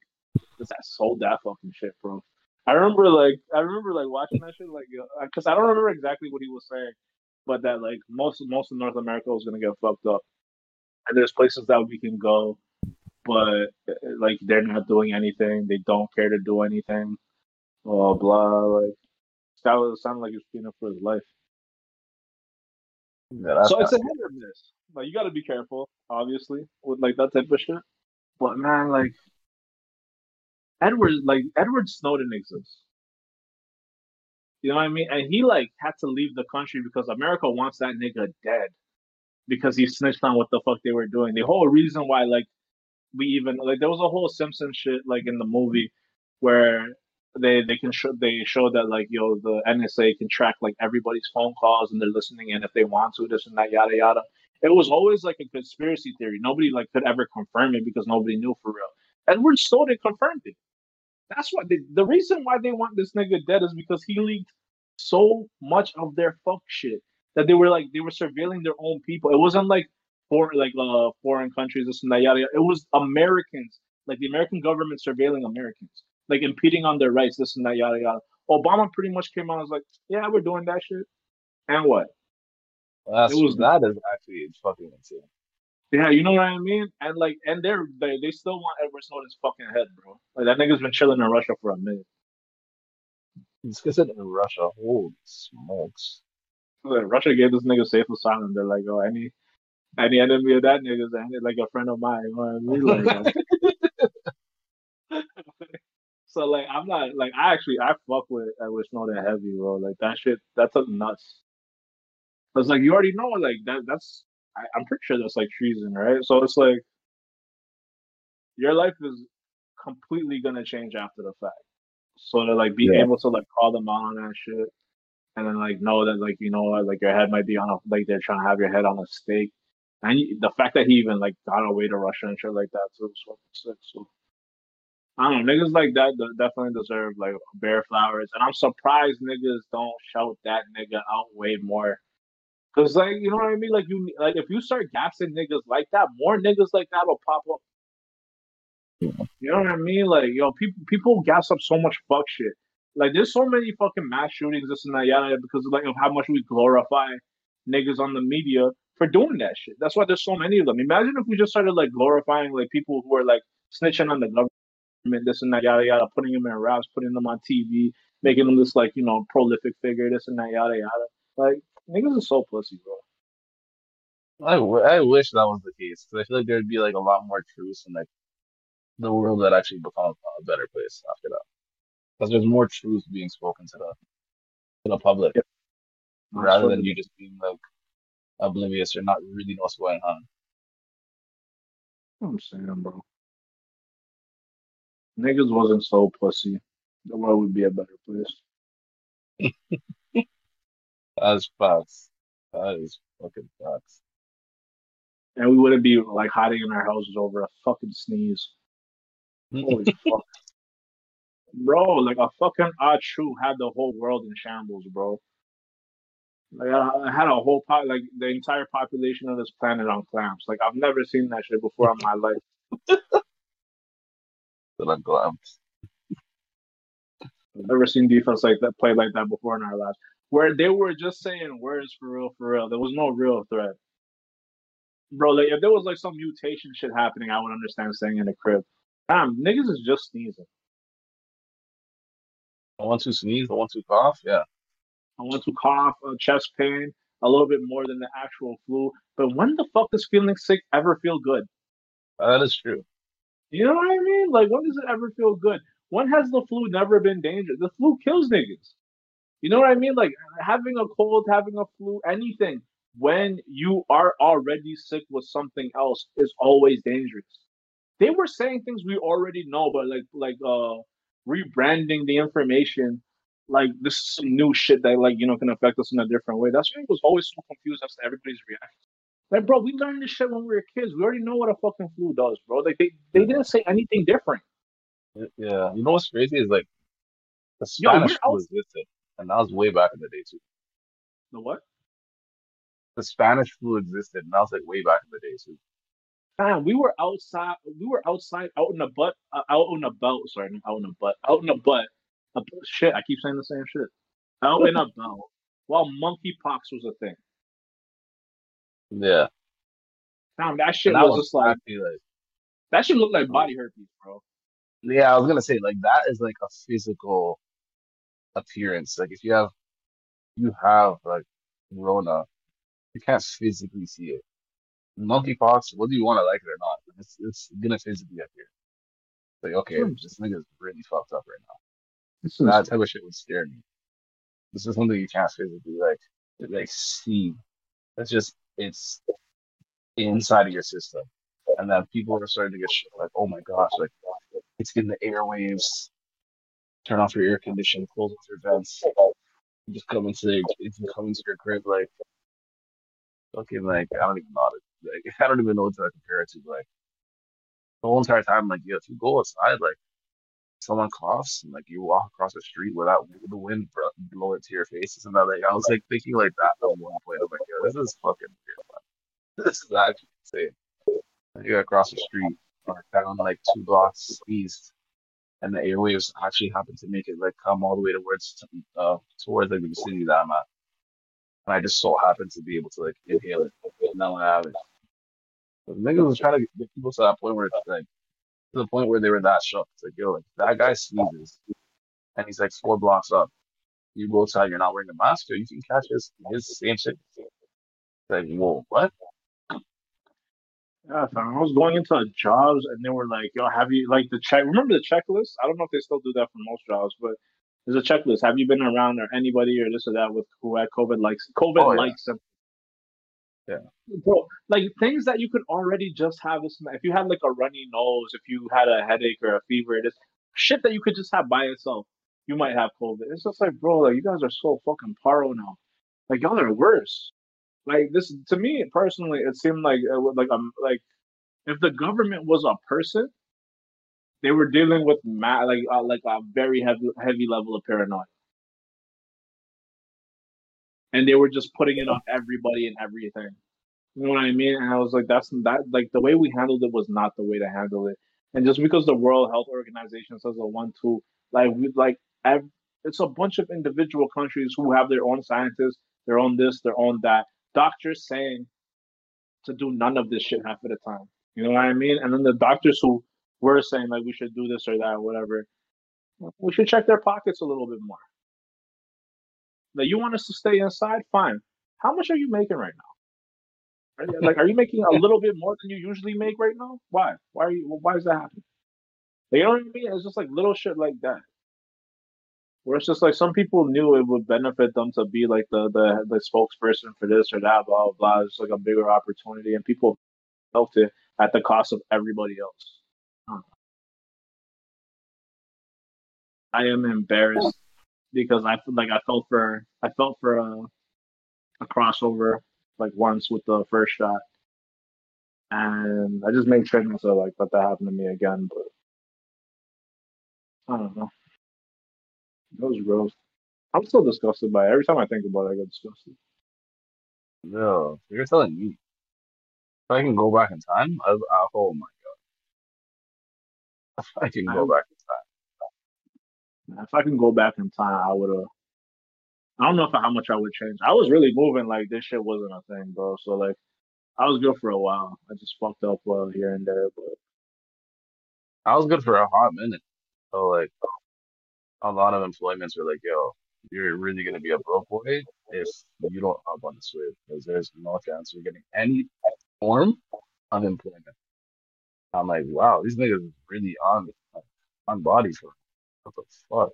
that sold that fucking shit, bro. I remember like I remember like watching that shit like uh, because I don't remember exactly what he was saying, but that like most most of North America was gonna get fucked up, and there's places that we can go, but like they're not doing anything, they don't care to do anything, blah blah. Like that was sounded like he was feeling for his life. Yeah, so it's a hit or miss. Like you got to be careful, obviously, with like that type of shit. But man, like Edward, like Edward Snowden exists. You know what I mean? And he like had to leave the country because America wants that nigga dead because he snitched on what the fuck they were doing. The whole reason why like we even like there was a whole Simpson shit like in the movie where they they can show they show that like yo the NSA can track like everybody's phone calls and they're listening in if they want to this and that yada yada. It was always like a conspiracy theory. Nobody like could ever confirm it because nobody knew for real. Edward Snowden confirmed it. That's why they, the reason why they want this nigga dead is because he leaked so much of their fuck shit that they were like they were surveilling their own people. It wasn't like for like uh foreign countries this and that yada, yada. It was Americans, like the American government surveilling Americans, like impeding on their rights this and that yada yada. Obama pretty much came out and was like, yeah, we're doing that shit, and what? That's It was- that is actually fucking insane. Yeah, you know what I mean? And like, and they're they, they still want Edward Snowden's fucking head, bro. Like that nigga's been chilling in Russia for a minute. It's because in Russia. Holy smokes! Like, Russia gave this nigga safe asylum. They're like, oh, any any enemy of that nigga's any, like a friend of mine. You know what I mean? Like, so like, I'm not like I actually I fuck with uh, Edward Snowden heavy, bro. Like that shit, that's a nuts. Cause like you already know, like that that's I, I'm pretty sure that's like treason, right? So it's like your life is completely gonna change after the fact. So to like be Yeah. able to like call them out on that shit, and then like know that like you know like your head might be on a like they're trying to have your head on a stake, and the fact that he even like got away to Russia and shit like that too is fucking sick. So I don't know, niggas like that definitely deserve like bear flowers, and I'm surprised niggas don't shout that nigga out way more. Cause like you know what I mean, like you like if you start gassing niggas like that, more niggas like that will pop up. You know what I mean? Like yo, people people gas up so much fuck shit. Like there's so many fucking mass shootings, this and that, yada, because of, like of how much we glorify niggas on the media for doing that shit. That's why there's so many of them. Imagine if we just started like glorifying like people who are like snitching on the government, this and that, yada yada, putting them in raps, putting them on TV, making them this like you know prolific figure, this and that, yada yada. Like niggas are so pussy, bro. I, w- I wish that was the case because I feel like there'd be like a lot more truth and like the world that actually become a better place after that. Because there's more truth being spoken to the to the public rather than you just being like oblivious or not really know what's going on. I'm saying, bro. Niggas wasn't so pussy. The world would be a better place. As facts. That is fucking sucks. And we wouldn't be like hiding in our houses over a fucking sneeze. Holy fuck. Bro, like a fucking Ahchu had the whole world in shambles, bro. Like I, I had a whole pot, like the entire population of this planet on clamps. Like I've never seen that shit before in my life. Still on gloves. I've never seen defense like that play like that before in our lives. Where they were just saying words for real, for real. There was no real threat. Bro, like if there was like some mutation shit happening, I would understand staying in the crib. Damn, niggas is just sneezing. The ones who sneeze. the ones who cough. Yeah. I want to cough, uh, chest pain, a little bit more than the actual flu. But when the fuck does feeling sick ever feel good? That is true. You know what I mean? Like, when does it ever feel good? When has the flu never been dangerous? The flu kills niggas. You know what I mean? Like, having a cold, having a flu, anything, when you are already sick with something else is always dangerous. They were saying things we already know, but like, like, uh, rebranding the information like this is some new shit that like you know can affect us in a different way. That's why I was always so confused as to everybody's reaction. Like, bro, we learned this shit when we were kids. We already know what a fucking flu does, bro. Like they, they didn't say anything different. Yeah. You know what's crazy is like the Spanish we're flu existed. And that was way back in the day too. The what? The Spanish flu existed and that was like way back in the day too. Man, we were outside. We were outside, out in the butt, uh, out in the belt. Sorry, out in the butt, out in the butt. Uh, shit, I keep saying the same shit. Out in a belt, while monkeypox was a thing. Yeah. Damn, that shit And that was was just like like that shit looked like body herpes, bro. yeah, I was gonna say like that is like a physical appearance. Like if you have you have like Rona, you can't physically see it. Monkeypox, whether you want to like it or not, it's it's gonna physically appear. Like, okay, Hmm. this nigga's really fucked up right now. This is That type of shit would scare me. This is something you can't physically like like see. That's just it's inside of your system. And then people are starting to get shit like, oh my gosh, like it's in the airwaves. Turn off your air conditioning, close off your vents. You just come into if you come into your crib like fucking like I don't even know like I don't even know what to compare it to. Like the whole entire time, like yeah, if you go outside, like someone coughs and like you walk across the street without the wind bro- blow it to your face and like I was like thinking like that at one point. I was like, yo, this is fucking weird, man. This is actually insane. You go across the street or down like two blocks east and the airwaves actually happen to make it like come all the way towards uh towards like the city that I'm at. And I just so happen to be able to like inhale it. Now I have it. Niggas was trying to get people to that point where it's like to the point where they were that shocked. It's like, yo, like that guy sneezes and he's like four blocks up. You go outside, you're not wearing a mask, or you can catch his his same shit. Like, whoa, what? Yeah. I was going into jobs and they were like, "Yo, have you like the check? Remember the checklist? I don't know if they still do that for most jobs, but there's a checklist. Have you been around or anybody or this or that with who had COVID likes COVID Oh, yeah. likes symptoms? Yeah. bro. Like things that you could already just have this. If you had like a runny nose, if you had a headache or a fever, it is shit that you could just have by itself, you might have COVID. It's just like, bro, like you guys are so fucking paro now. Like y'all are worse. Like this to me personally, it seemed like like um like if the government was a person, they were dealing with ma- like uh, like a very heavy heavy level of paranoia, and they were just putting it on everybody and everything. You know what I mean? And I was like, that's that like the way we handled it was not the way to handle it. And just because the World Health Organization says a one two, like we like it's a bunch of individual countries who have their own scientists, their own this, their own that. Doctors saying to do none of this shit half of the time. You know what I mean? And then the doctors who were saying like we should do this or that or whatever, we should check their pockets a little bit more. Like you want us to stay inside, fine. How much are you making right now? Like, are you making a little bit more than you usually make right now? Why? Why are you? Why is that happening? Like, you know what I mean? It's just like little shit like that. Where it's just like some people knew it would benefit them to be like the the, the spokesperson for this or that, blah blah blah. It's like a bigger opportunity, and people felt it at the cost of everybody else. I don't know. I am embarrassed because I like I felt for I felt for uh a crossover like once with the first shot, and I just made sure not to like let that happen to me again. But I don't know. That was gross. I'm still disgusted by it. Every time I think about it, I get disgusted. No, you're telling me. If I can go back in time, I, I oh my god. If I can go back if I can go back in time, I would have. I don't know if how much I would change. I was really moving like this shit wasn't a thing, bro. So like, I was good for a while. I just fucked up well here and there, but I was good for a hot minute. So like a lot of employments were like, yo, you're really gonna be a broke boy if you don't hop on the switch because there's no chance you're getting any form of employment. I'm like, wow, these niggas really on on body for what the fuck.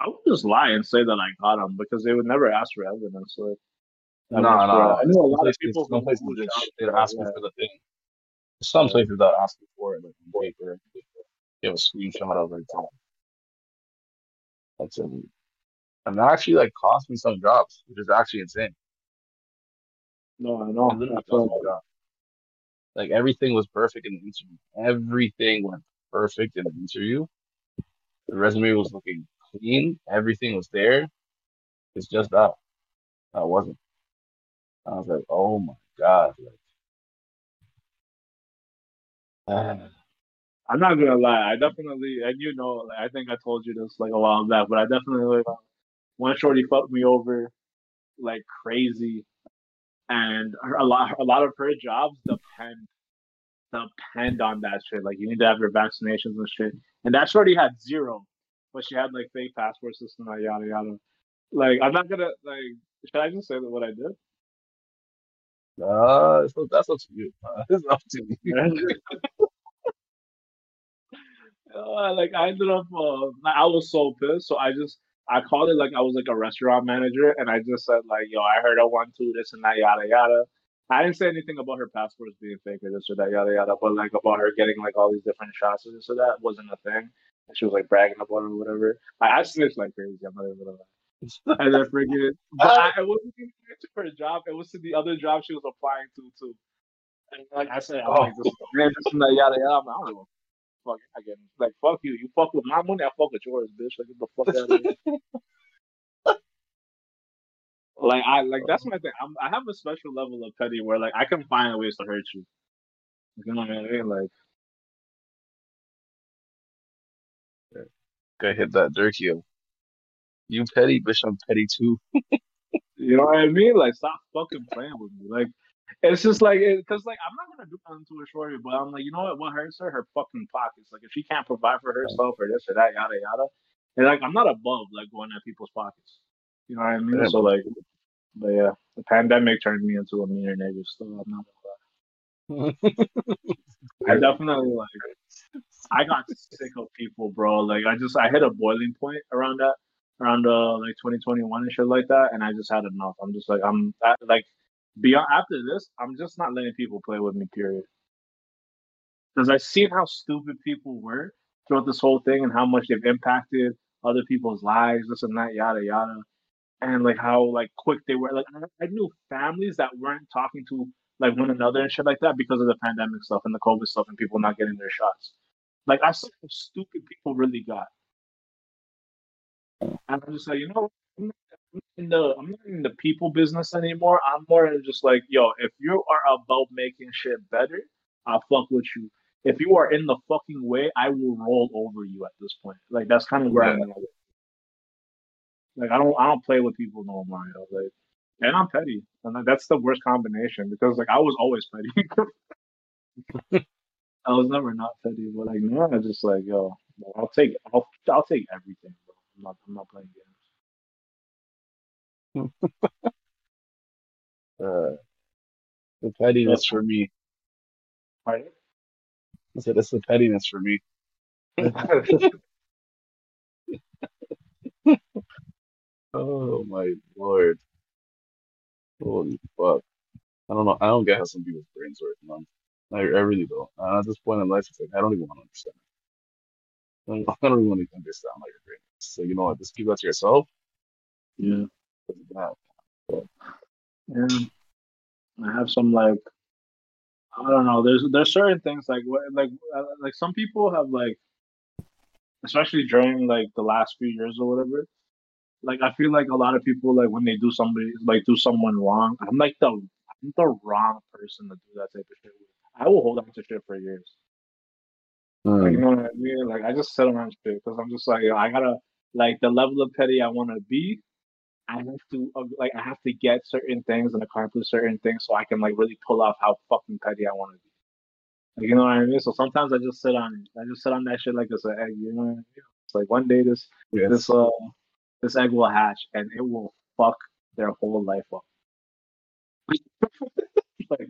I would just lie and say that I got them because they would never ask for evidence. Like, No, no, I know a lot of people some places they they ask me for the thing. Some Yeah, places that ask me for it, like on paper, give a screenshot of it. That's it. And that actually like cost me some jobs, which is actually insane. no, I know. I cost feel me jobs. Like everything was perfect in the interview. Everything went perfect in the interview. The resume was looking clean. Everything was there. It's just that I wasn't. I was like, oh my God. Like, I'm not gonna lie. I definitely, and you know, like, I think I told you this like a while back, but I definitely like one shorty fucked me over like crazy, and a lot, a lot of her jobs depend depend on that shit. Like you need to have your vaccinations and shit, and that shorty had zero, but she had like fake passport system, like yada yada. Like I'm not gonna like. Should I just say that what I did? uh, so that's up to you. It's up to you. Uh, like I ended up, uh, I was so pissed. So I just, I called it like I was like a restaurant manager, and I just said like, "Yo, I heard a one two this and that yada yada." I didn't say anything about her passports being fake or this or that yada yada, but like about her getting like all these different shots or this or that wasn't a thing. And she was like bragging about it or whatever. I, I snitched like crazy. I'm not even gonna lie. And then freaking, but I, it wasn't even to her job. It was to the other job she was applying to too. And like I said, I'm Oh, like this, oh. man, this and that yada yada. I'm like, I don't know fuck again. Like fuck you. You fuck with my money, I fuck with yours, bitch. Like get the fuck out of here. Like I like that's uh-huh. my thing. I'm, I have a special level of petty where like I can find ways to hurt you. You know what I mean? Like Gotta hit that dirty. You petty, bitch. I'm petty too. you know what I mean? Like stop fucking playing with me. Like it's just like because like I'm not gonna do nothing to her shorty, but I'm like you know what? What hurts her? Her fucking pockets. Like if she can't provide for herself or this or that yada yada. And like I'm not above like going at people's pockets. You know what I mean? Yeah, So like, but yeah, the pandemic turned me into a meaner nigga. So I'm not. Gonna lie. I definitely like. I got sick of people, bro. Like I just I hit a boiling point around that, around uh like 2021 and shit like that, and I just had enough. I'm just like I'm I, like beyond after this, I'm just not letting people play with me. Period. Because I seen how stupid people were throughout this whole thing and how much they've impacted other people's lives, this and that, yada yada, and like how like quick they were. Like I, I knew families that weren't talking to like one another and shit like that because of the pandemic stuff and the COVID stuff and people not getting their shots. Like I saw how stupid people really got. And I'm just like, you know, I'm not in the I'm not in the people business anymore. I'm more in just like, yo, if you are about making shit better, I'll fuck with you. If you are in the fucking way, I will roll over you at this point. Like that's kind of where I'm at. Like I don't I don't play with people no more. yo. Like and I'm petty. And like, that's the worst combination because like I was always petty. I was never not petty, but like now I'm just like, yo, I'll take I'll I'll take everything, bro. I'm not I'm not playing games. Uh, the pettiness for me. Right? I said it's the pettiness for me. Oh my Lord. Holy fuck. I don't know. I don't get how some people's brains work, man. I, I really don't. And at this point in life, it's like I don't even want to understand. I don't, I don't even want to understand how your brain works. So you know what? Just keep that to yourself. yeah. Yeah. Yeah, I have some like I don't know. There's there's certain things like like uh, like some people have like, especially during like the last few years or whatever. Like I feel like a lot of people like when they do somebody like do someone wrong. I'm like the I'm the wrong person to do that type of shit. With. I will hold on to shit for years. Mm. Like, you know what I mean? Like I just sit on shit because I'm just like I gotta like the level of petty I want to be. I have to uh, like I have to get certain things and accomplish certain things so I can like really pull off how fucking petty I want to be. Like you know what I mean? So sometimes I just sit on it. I just sit on that shit like it's an egg. You know what I mean? It's like one day this yes. this uh this egg will hatch and it will fuck their whole life up. like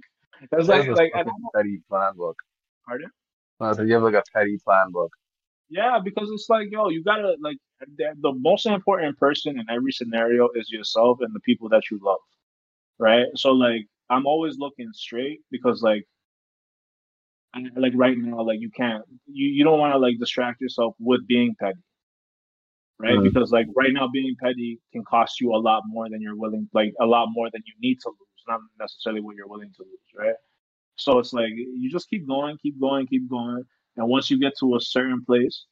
that's like like a petty plan book. Pardon? Uh, so you have like a petty plan book. Yeah, because it's like, yo, you gotta like the, the most important person in every scenario is yourself and the people that you love, right? So like, I'm always looking straight because like, like right now, like you can't, you you don't want to like distract yourself with being petty, right? Mm-hmm. Because like right now, being petty can cost you a lot more than you're willing, like a lot more than you need to lose, not necessarily what you're willing to lose, right? So it's like you just keep going, keep going, keep going and once you get to a certain place,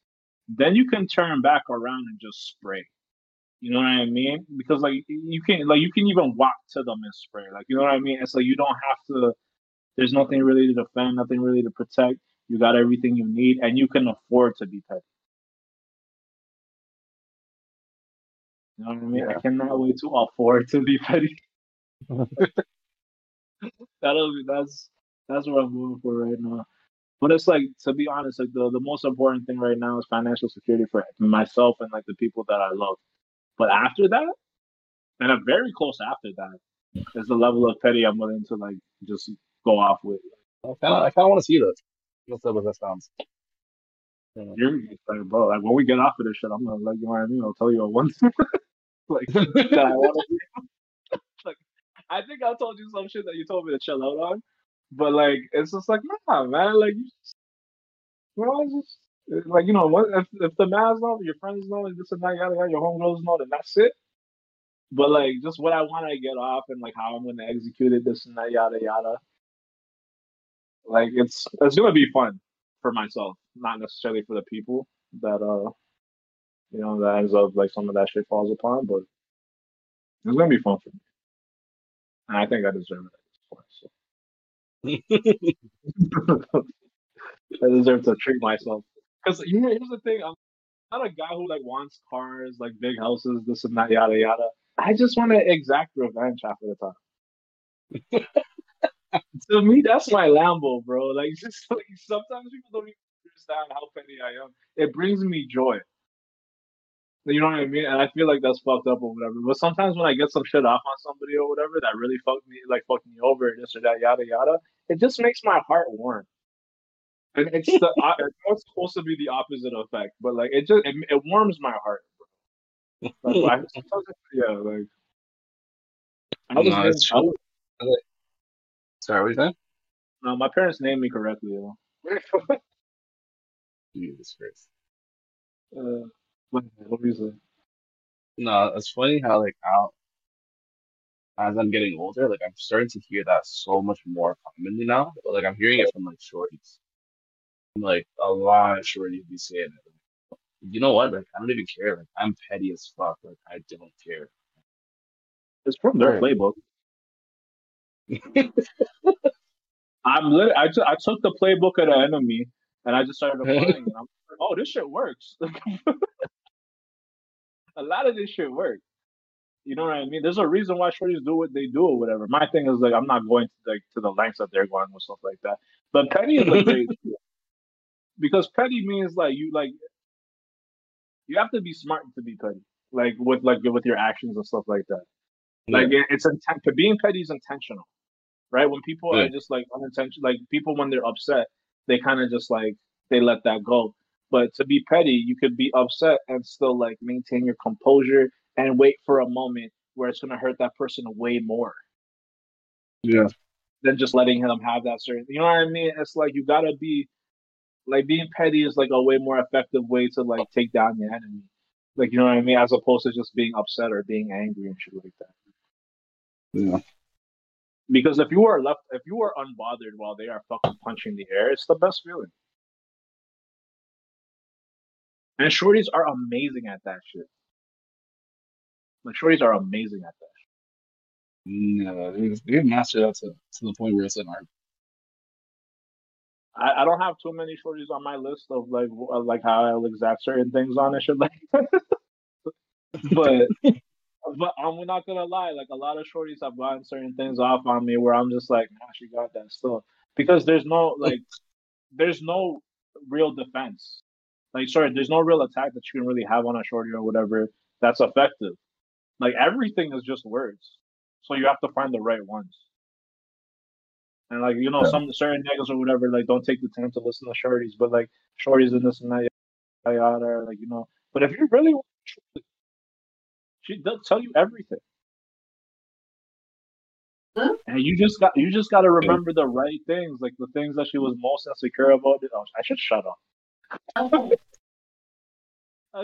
then you can turn back around and just spray. You know what I mean? Because like you can like you can even walk to them and spray. Like you know what I mean? It's like you don't have to there's nothing really to defend, nothing really to protect. You got everything you need and you can afford to be petty. You know what I mean? Yeah. I cannot wait to afford to be petty. That'll be that's that's what I'm going for right now. But it's like to be honest, like the, the most important thing right now is financial security for myself and like the people that I love. But after that, and a very close after that, is the level of petty I'm willing to like just go off with. I kind of I kind of want to see this. What's up with that sounds? You're like, bro, like when we get off of this shit, I'm gonna like you know what I mean. I'll tell you a one like that I want to. like I think I told you some shit that you told me to chill out on. But like, it's just like, nah, man. Like, you just, well, just like you know, what if if the mans know, your friends know, and this and that, yada yada, your homegirls know, then that's it. But like, just what I want to get off and like how I'm gonna execute it, this and that, yada yada. Like, it's it's gonna be fun for myself, not necessarily for the people that uh, you know, that ends up like some of that shit falls upon, but it's gonna be fun for me, and I think I deserve it at this point. So. I deserve to treat myself. Because you know, here's the thing: I'm not a guy who like wants cars, like big houses, this and that, yada yada. I just want to exact revenge half of the time. to me, that's my Lambo, bro. Like, just like sometimes people don't even understand how petty I am. It brings me joy. You know what I mean? And I feel like that's fucked up or whatever. But sometimes when I get some shit off on somebody or whatever that really fucked me, like fucked me over, this or that, yada yada, it just makes my heart warm. And it's the it's supposed to be the opposite effect, but like it just it, it warms my heart. Like, I, yeah, like I was, no, named, I was Sorry, what you saying? No, my parents named me correctly. You know? Jesus Christ. Uh, what, what were you saying? No, it's funny how like how as I'm getting older, like I'm starting to hear that so much more commonly now. But like I'm hearing it from like shorties. Like a lot of shorties be saying it. you know what? Like I don't even care. Like I'm petty as fuck. Like I don't care. It's from their playbook. I'm lit- I, t- I took the playbook of the enemy and I just started applying it. I'm like, oh, this shit works. a lot of this shit works. You know what I mean? There's a reason why shorties do what they do or whatever. My thing is like I'm not going to like to the lengths that they're going with stuff like that. But petty is a great because petty means like you like you have to be smart to be petty, like with like with your actions and stuff like that. Like yeah. it's intent. Being petty is intentional, right? When people yeah. are just like unintentional, like people when they're upset, they kind of just like they let that go. But to be petty, you could be upset and still like maintain your composure and wait for a moment where it's going to hurt that person way more. Yeah. Than just letting him have that certain, you know what I mean? It's like you gotta be, like being petty is like a way more effective way to like take down your enemy. Like you know what I mean, as opposed to just being upset or being angry and shit like that. Yeah. Because if you are left, if you are unbothered while they are fucking punching the air, it's the best feeling. And shorties are amazing at that shit. Like shorties are amazing at that. No, they've, mastered that to, to the point where it's an art. I, I don't have too many shorties on my list of like of uh, like how I'll exact certain things on and shit like but but I'm not gonna lie, like a lot of shorties have gotten certain things off on me where I'm just like, nah, she got that still. Because there's no like there's no real defense. Like sorry, there's no real attack that you can really have on a shorty or whatever that's effective. Like everything is just words. So you have to find the right ones. And like you know, yeah. some certain niggas or whatever, like don't take the time to listen to shorties, but like shorties and this and that, yada, like you know. But if you really, she does tell you everything, huh? and you just got you just got to remember the right things, like the things that she was most insecure about. Oh, I should shut up. I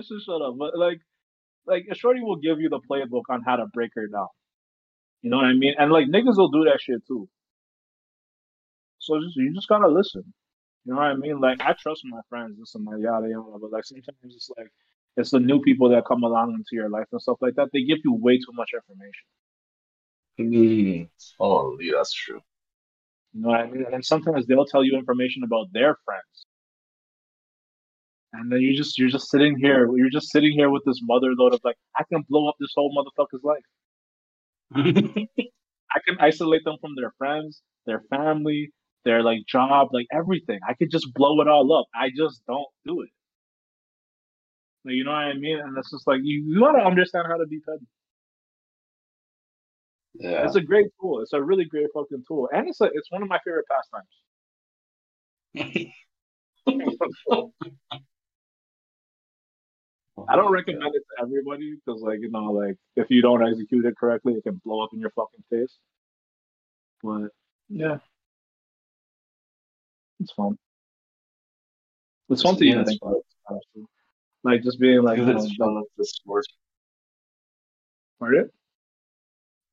should shut up, but like, like a shorty will give you the playbook on how to break her down. You know what I mean? And like niggas will do that shit too. So just you just gotta listen. You know what I mean? Like I trust my friends, this and that, yada yada. But like sometimes it's like it's the new people that come along into your life and stuff like that. They give you way too much information. Mm. Oh, yeah, that's true. You know what I mean? And sometimes they'll tell you information about their friends. And then you just you're just sitting here, you're just sitting here with this mother lode of like, I can blow up this whole motherfucker's life. I can isolate them from their friends, their family, their like job, like everything. I could just blow it all up. I just don't do it. Like, you know what I mean? And it's just like you, you gotta understand how to be petty. Yeah. It's a great tool. It's a really great fucking tool. And it's a it's one of my favorite pastimes. I don't recommend it to everybody because, like, you know, like if you don't execute it correctly, it can blow up in your fucking face. But yeah, it's fun. It's fun to even think about it. Like just being like, you know, it's fun like the sport. Pardon?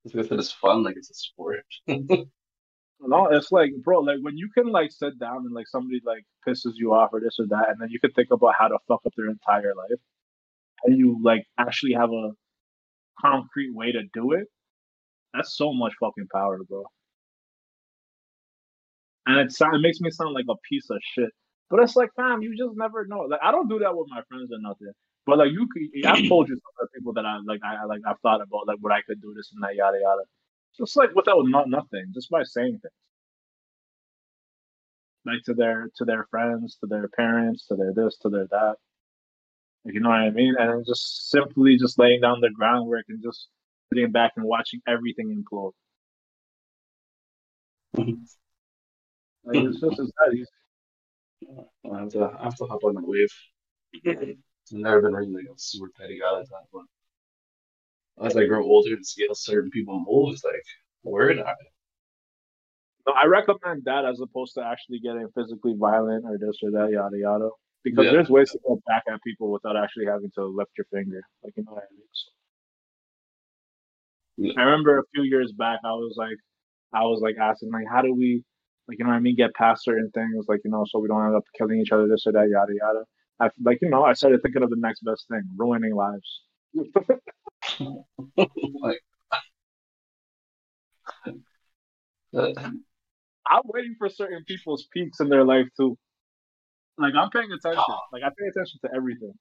It's because it's fun, like it's a sport. no, it's like, bro, like when you can like sit down and like somebody like pisses you off or this or that, and then you can think about how to fuck up their entire life, and you like actually have a concrete way to do it. That's so much fucking power, bro and it, sound, it makes me sound like a piece of shit. But it's like, fam, you just never know. Like, I don't do that with my friends or nothing. But like, you could, I've told you some people that I like, I like, I've thought about like what I could do this and that, yada yada. Just like without not nothing, just by saying things, like to their to their friends, to their parents, to their this, to their that. You know what I mean? And just simply just laying down the groundwork and just sitting back and watching everything implode. Like, it's just as easy. I have to, I have to hop on the wave. I've never been really like a super petty guy like that, but as I grow older and see how certain people move, it's like, where am I? No, I recommend that as opposed to actually getting physically violent or this or that, yada yada. Because yeah. there's ways to go back at people without actually having to lift your finger. Like you know what I mean? So, yeah. I remember a few years back, I was like, I was like asking, like, how do we like you know what I mean, get past certain things, like you know, so we don't end up killing each other, this or that, yada yada. I like you know, I started thinking of the next best thing, ruining lives. like, uh, I'm waiting for certain people's peaks in their life too. Like I'm paying attention. Like I pay attention to everything.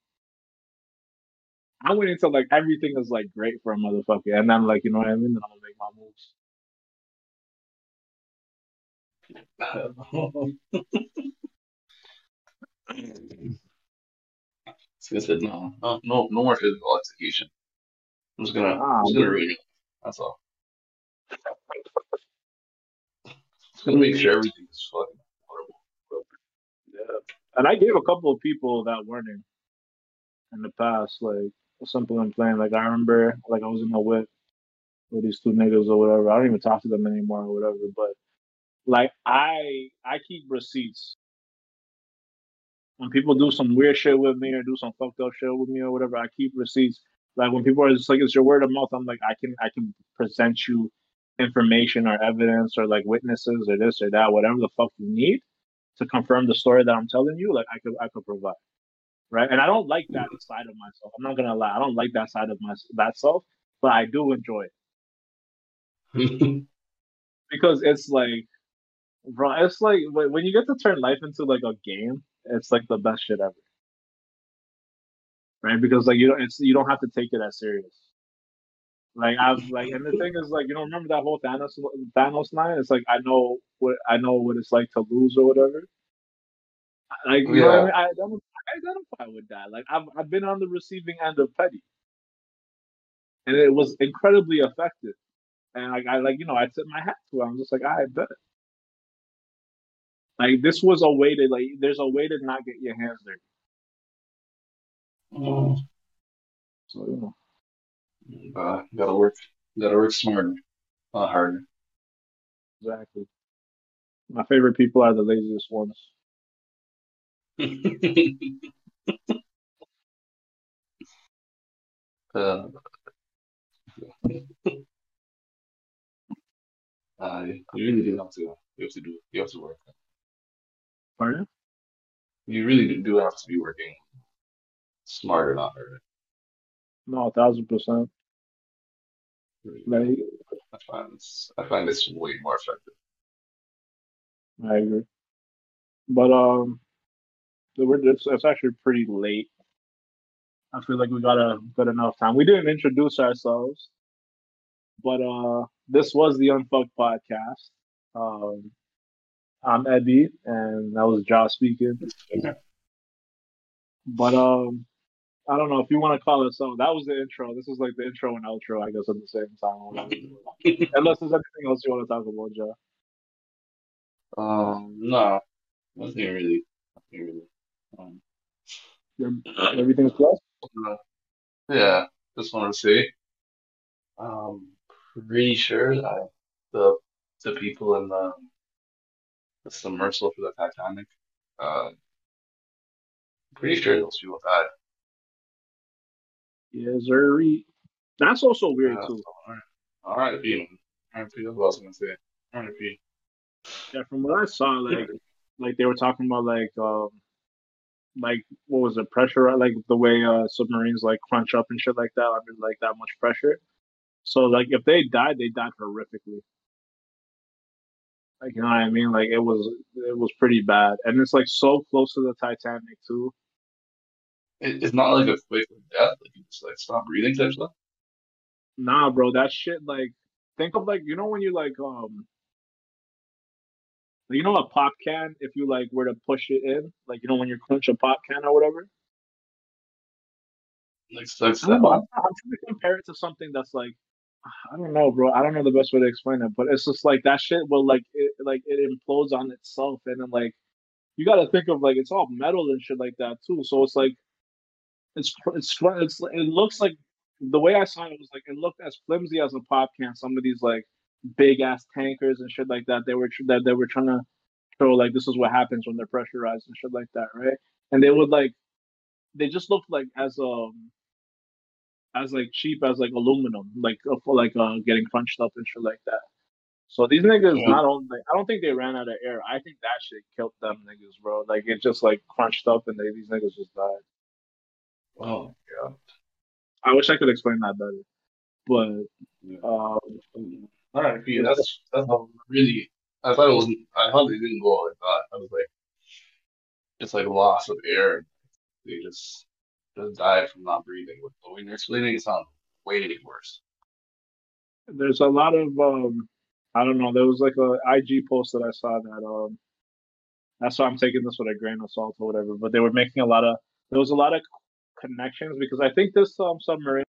I went into like everything is like great for a motherfucker, and I'm like you know what I mean. Then I'm gonna make my moves. I said no, no, no, no more physical execution. I'm just gonna, ah, I'm just gonna read it. That's all. Just gonna make sure everything is fucking and I gave a couple of people that warning in the past, like simple and plain. Like I remember, like I was in a whip with these two niggas or whatever. I don't even talk to them anymore or whatever, but like I I keep receipts. When people do some weird shit with me or do some fucked up shit with me or whatever, I keep receipts. Like when people are just like it's your word of mouth, I'm like I can I can present you information or evidence or like witnesses or this or that, whatever the fuck you need to confirm the story that I'm telling you, like I could I could provide. Right. And I don't like that mm-hmm. side of myself. I'm not gonna lie. I don't like that side of my that self, but I do enjoy it. Mm-hmm. because it's like bro, it's like when you get to turn life into like a game, it's like the best shit ever. Right? Because like you don't it's you don't have to take it as serious. Like I was like, and the thing is like, you don't remember that whole Thanos Thanos line? It's like I know what I know what it's like to lose or whatever. Like you yeah. know what I mean? I identify, I identify with that. Like I've I've been on the receiving end of petty, and it was incredibly effective. And like I like you know I tip my hat to it. I'm just like I bet. Like this was a way to like. There's a way to not get your hands dirty. Mm. So you know. Uh, gotta work. Gotta work smarter, not harder. Exactly. My favorite people are the laziest ones. uh, uh, you really do have to. You have to do. You have to work. Pardon? You really do have to be working smarter, not harder. No, a thousand percent. Like, I find this, I find this way more effective. I agree, but um, we're it's, it's actually pretty late. I feel like we got a good enough time. We didn't introduce ourselves, but uh, this was the Unfucked podcast. Um, I'm Ebby, and that was Josh speaking. Okay. But um, I don't know if you want to call it so. That was the intro. This is like the intro and outro, I guess, at the same time. Unless there's anything else you want to talk about, Joe. Um, no, nothing really. Nothing really. Um, everything's close. Uh, yeah, just want to say, um, pretty sure that the the people in the the submersible for the Titanic, uh, pretty sure those people died. Yes, sir. That's also weird Yeah, too. all right, R.I.P. R.I.P. That's what I was gonna say. R.I.P. Yeah, from what I saw, like like they were talking about like um like what was the pressure like the way uh submarines like crunch up and shit like that under like that much pressure. So like if they died, they died horrifically. Like you know what I mean? Like it was it was pretty bad, and it's like so close to the Titanic too. It, it's not like a quick death. Like you just like stop breathing type stuff. Nah, bro, that shit like think of like you know when you like um you know a pop can if you like were to push it in like you know when you crunch a pop can or whatever. Like don't know. I'm, I'm trying to compare it to something that's like I don't know, bro. I don't know the best way to explain it, but it's just like that shit will like it like it implodes on itself, and then like you got to think of like it's all metal and shit like that too. So it's like it's it's it's it looks like the way I saw it was like it looked as flimsy as a pop can. Some of these like big ass tankers and shit like that. They were that they were trying to show like this is what happens when they're pressurized and shit like that, right? And they would like they just looked like as um as like cheap as like aluminum, like uh, for like uh getting crunched up and shit like that. So these niggas Yeah. not only I don't think they ran out of air. I think that shit killed them niggas, bro. Like it just like crunched up and they these niggas just died. Oh yeah. I wish I could explain that better, but yeah. um, R.I.P. That's that's a really. I thought it wasn't. I thought they didn't go like that. I was like, it's like loss of air. They just just died from not breathing. But when you're explaining, it sounds way worse. there's a lot of um, I don't know. There was like a IG post that I saw that um, that's why I'm taking this with a grain of salt or whatever. But they were making a lot of there was a lot of connections because I think this um submarine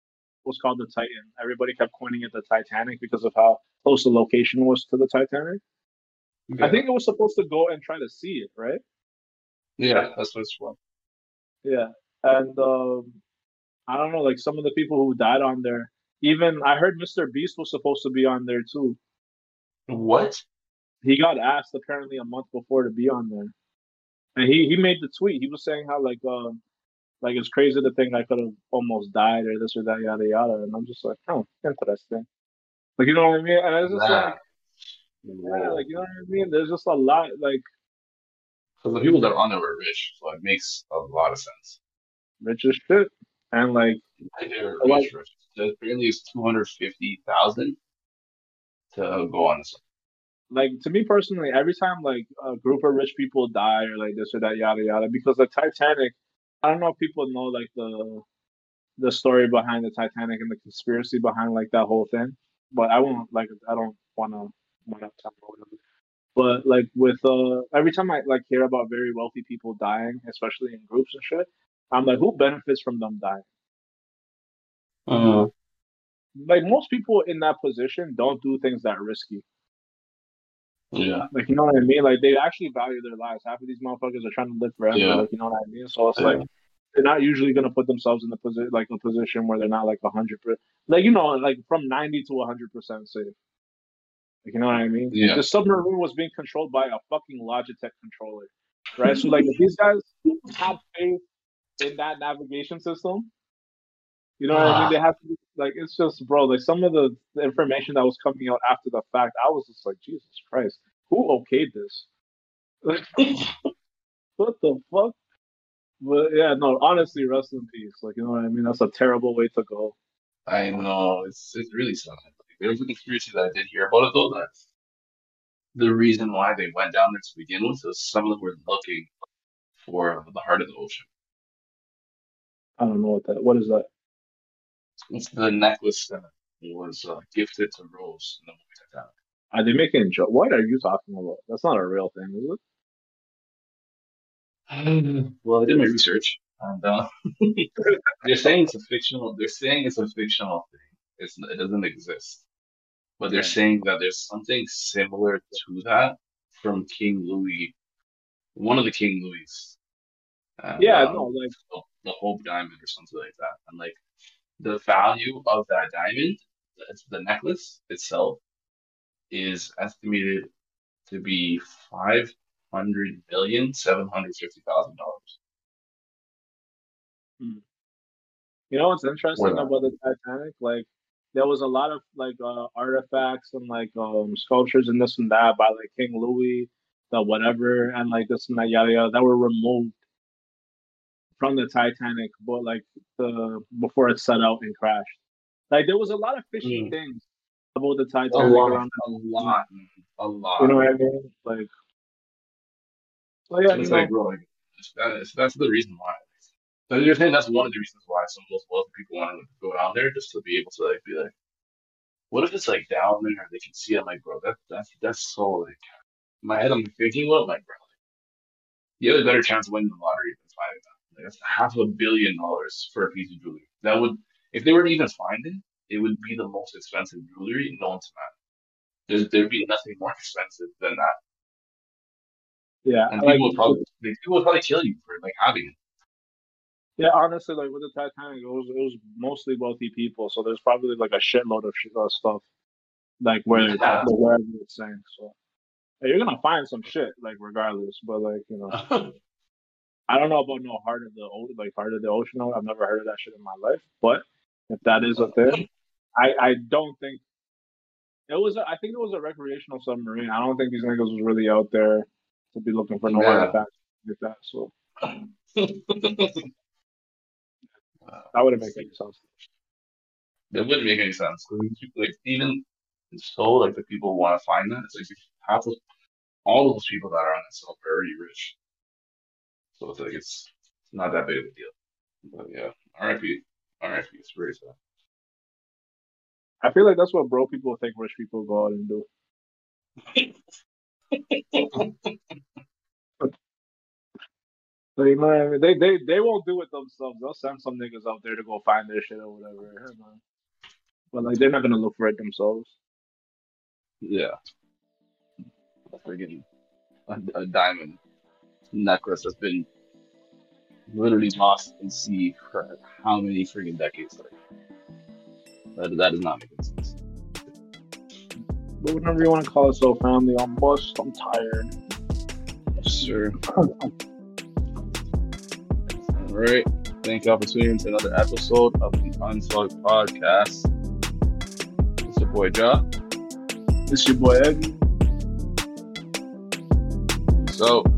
was called the Titan. Everybody kept pointing it the Titanic because of how close the location was to the Titanic. I think it was supposed to go and try to see it, right? Yeah, that's what's fun. Yeah, and um, I don't know, like some of the people who died on there. Even I heard Mr. Beast was supposed to be on there too. What? He got asked apparently a month before to be on there, and he he made the tweet. He was saying how like um like it's crazy to think I could have almost died or this or that yada yada, and I'm just like, oh, interesting. Like you know what I mean? And it's just That. like, yeah, like you know what I mean? There's just a lot like Because the people that are on there were rich, so it makes a lot of sense. rich as shit, and like they're Like- rich, rich. Apparently it's two hundred fifty thousand to go on this. like to me personally, every time like a group of rich people die or like this or that, yada yada, because the Titanic, I don't know if people know like the the story behind the Titanic and the conspiracy behind like that whole thing, but I won't like I don't want to want to talk about whatever. But like with uh, every time I like hear about very wealthy people dying, especially in groups and shit, I'm like, who benefits from them dying? Uh, Like most people in that position don't do things that risky. Yeah, Like you know what I mean? Like they actually value their lives. Half of these motherfuckers are trying to live forever. Yeah. Like you know what I mean? So it's Yeah. like they're not usually gonna put themselves in the position like a position where they're not like a hundred percent like you know, like from ninety to hundred percent safe. Like you know what I mean? Yeah. The submarine was being controlled by a fucking Logitech controller. Right? so like if these guys have faith in that navigation system, you know what I mean? Ah. They have to like it's just bro, like some of the, the information that was coming out after the fact, I was just like, Jesus Christ, who okayed this? Like, what the fuck? But yeah, no, honestly, rest in peace. Like, you know what I mean? That's a terrible way to go. I know it's it's really sad. Like, there was a conspiracy that I did hear about it though. That the reason why they went down there to begin with is some of them were looking for the heart of the ocean. I don't know what that. What is that? It's the necklace that was uh, gifted to Rose in the movie Titanic. Are they making joke? What are you talking about? That's not a real thing, is it? Well, I did my research, and uh, they're saying it's a fictional. They're saying it's a fictional thing. It's it doesn't exist, but they're saying that there's something similar to that from King Louis, one of the King Louis. Yeah, um, no, like the, the Hope Diamond or something like that, and like the value of that diamond, the, the necklace itself, is estimated to be five hundred million seven hundred fifty thousand dollars. You know what's interesting about the Titanic? Like there was a lot of like uh, artifacts and like um sculptures and this and that by like King Louis, the whatever, and like this and that yada yada that were removed from the Titanic, but like the before it set out and crashed. Like there was a lot of fishy Mm. things about the A Titanic lot, around. a lot, a lot. You know what I mean? Like, so yeah, it's know, like, bro, like, that is, that's the reason why. But you're saying that's one of the reasons why some of those wealthy people want to go down there just to be able to like be like, what if it's like down there they can see? it? I'm like, bro, that that's that's so like, in my head I'm thinking, what, like, bro, like, you have a better chance of winning the lottery than finding that. Like, that's half a billion dollars for a piece of jewelry. That would, if they were to even find it, it would be the most expensive jewelry known to man. There's there'd be nothing more expensive than that. yeah, And like, people would probably people would probably kill you for like having it. yeah, honestly, like with the Titanic, it was it was mostly wealthy people, so there's probably like a shitload of sh- uh, stuff, like where Yeah. wherever it's saying. So yeah, you're gonna find some shit, like regardless. But like you know, I don't know about no heart of the o- like heart of the ocean. I've never heard of that shit in my life. But if that is a thing, I I don't think it was. A, I think it was a recreational submarine. I don't think these niggas was really out there to be looking for no Yeah. artifacts like that. So that wouldn't make any sense. That wouldn't make any sense. Like even so, like the people want to find that. It's like half of all of those people that are on that stuff are already rich. So it's like it's not that big of a deal. But yeah, RIP, RIP. Sad. I feel like that's what broke people think rich people go out and do. Like, you know I mean? They they they won't do it themselves. They'll send some niggas out there to go find their shit or whatever. But like they're not gonna look for it themselves. Yeah. Friggin' a, a diamond necklace has been literally lost in sea for how many freaking decades? Like that, that does not make any sense. But whatever you want to call it, so family, I'm bust. I'm tired. Sure. All right. Thank y'all for tuning in to another episode of the Unfucked Podcast. It's your boy boy Jah. It's your boy Ebby. So.